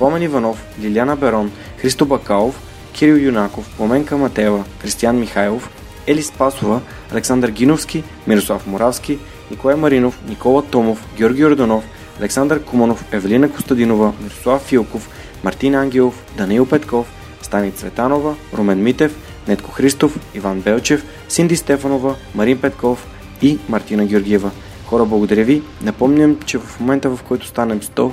Помен Иванов, Лиляна Берон, Христо Бакалов, Кирил Юнаков, Пламенка Матева, Кристиян Михайлов, Ели Спасова, Александър Гиновски, Мирослав Моравски, Николай Маринов, Никола Томов, Георги Ордонов, Александър Куманов, Евелина Костадинова, Мирослав Филков, Мартин Ангелов, Даниил Петков, Стани Цветанова, Румен Митев, Нетко Христов, Иван Белчев, Синди Стефанова, Марин Петков и Мартина Георгиева. Хора, благодаря ви. Напомням, че в момента в който станем 100,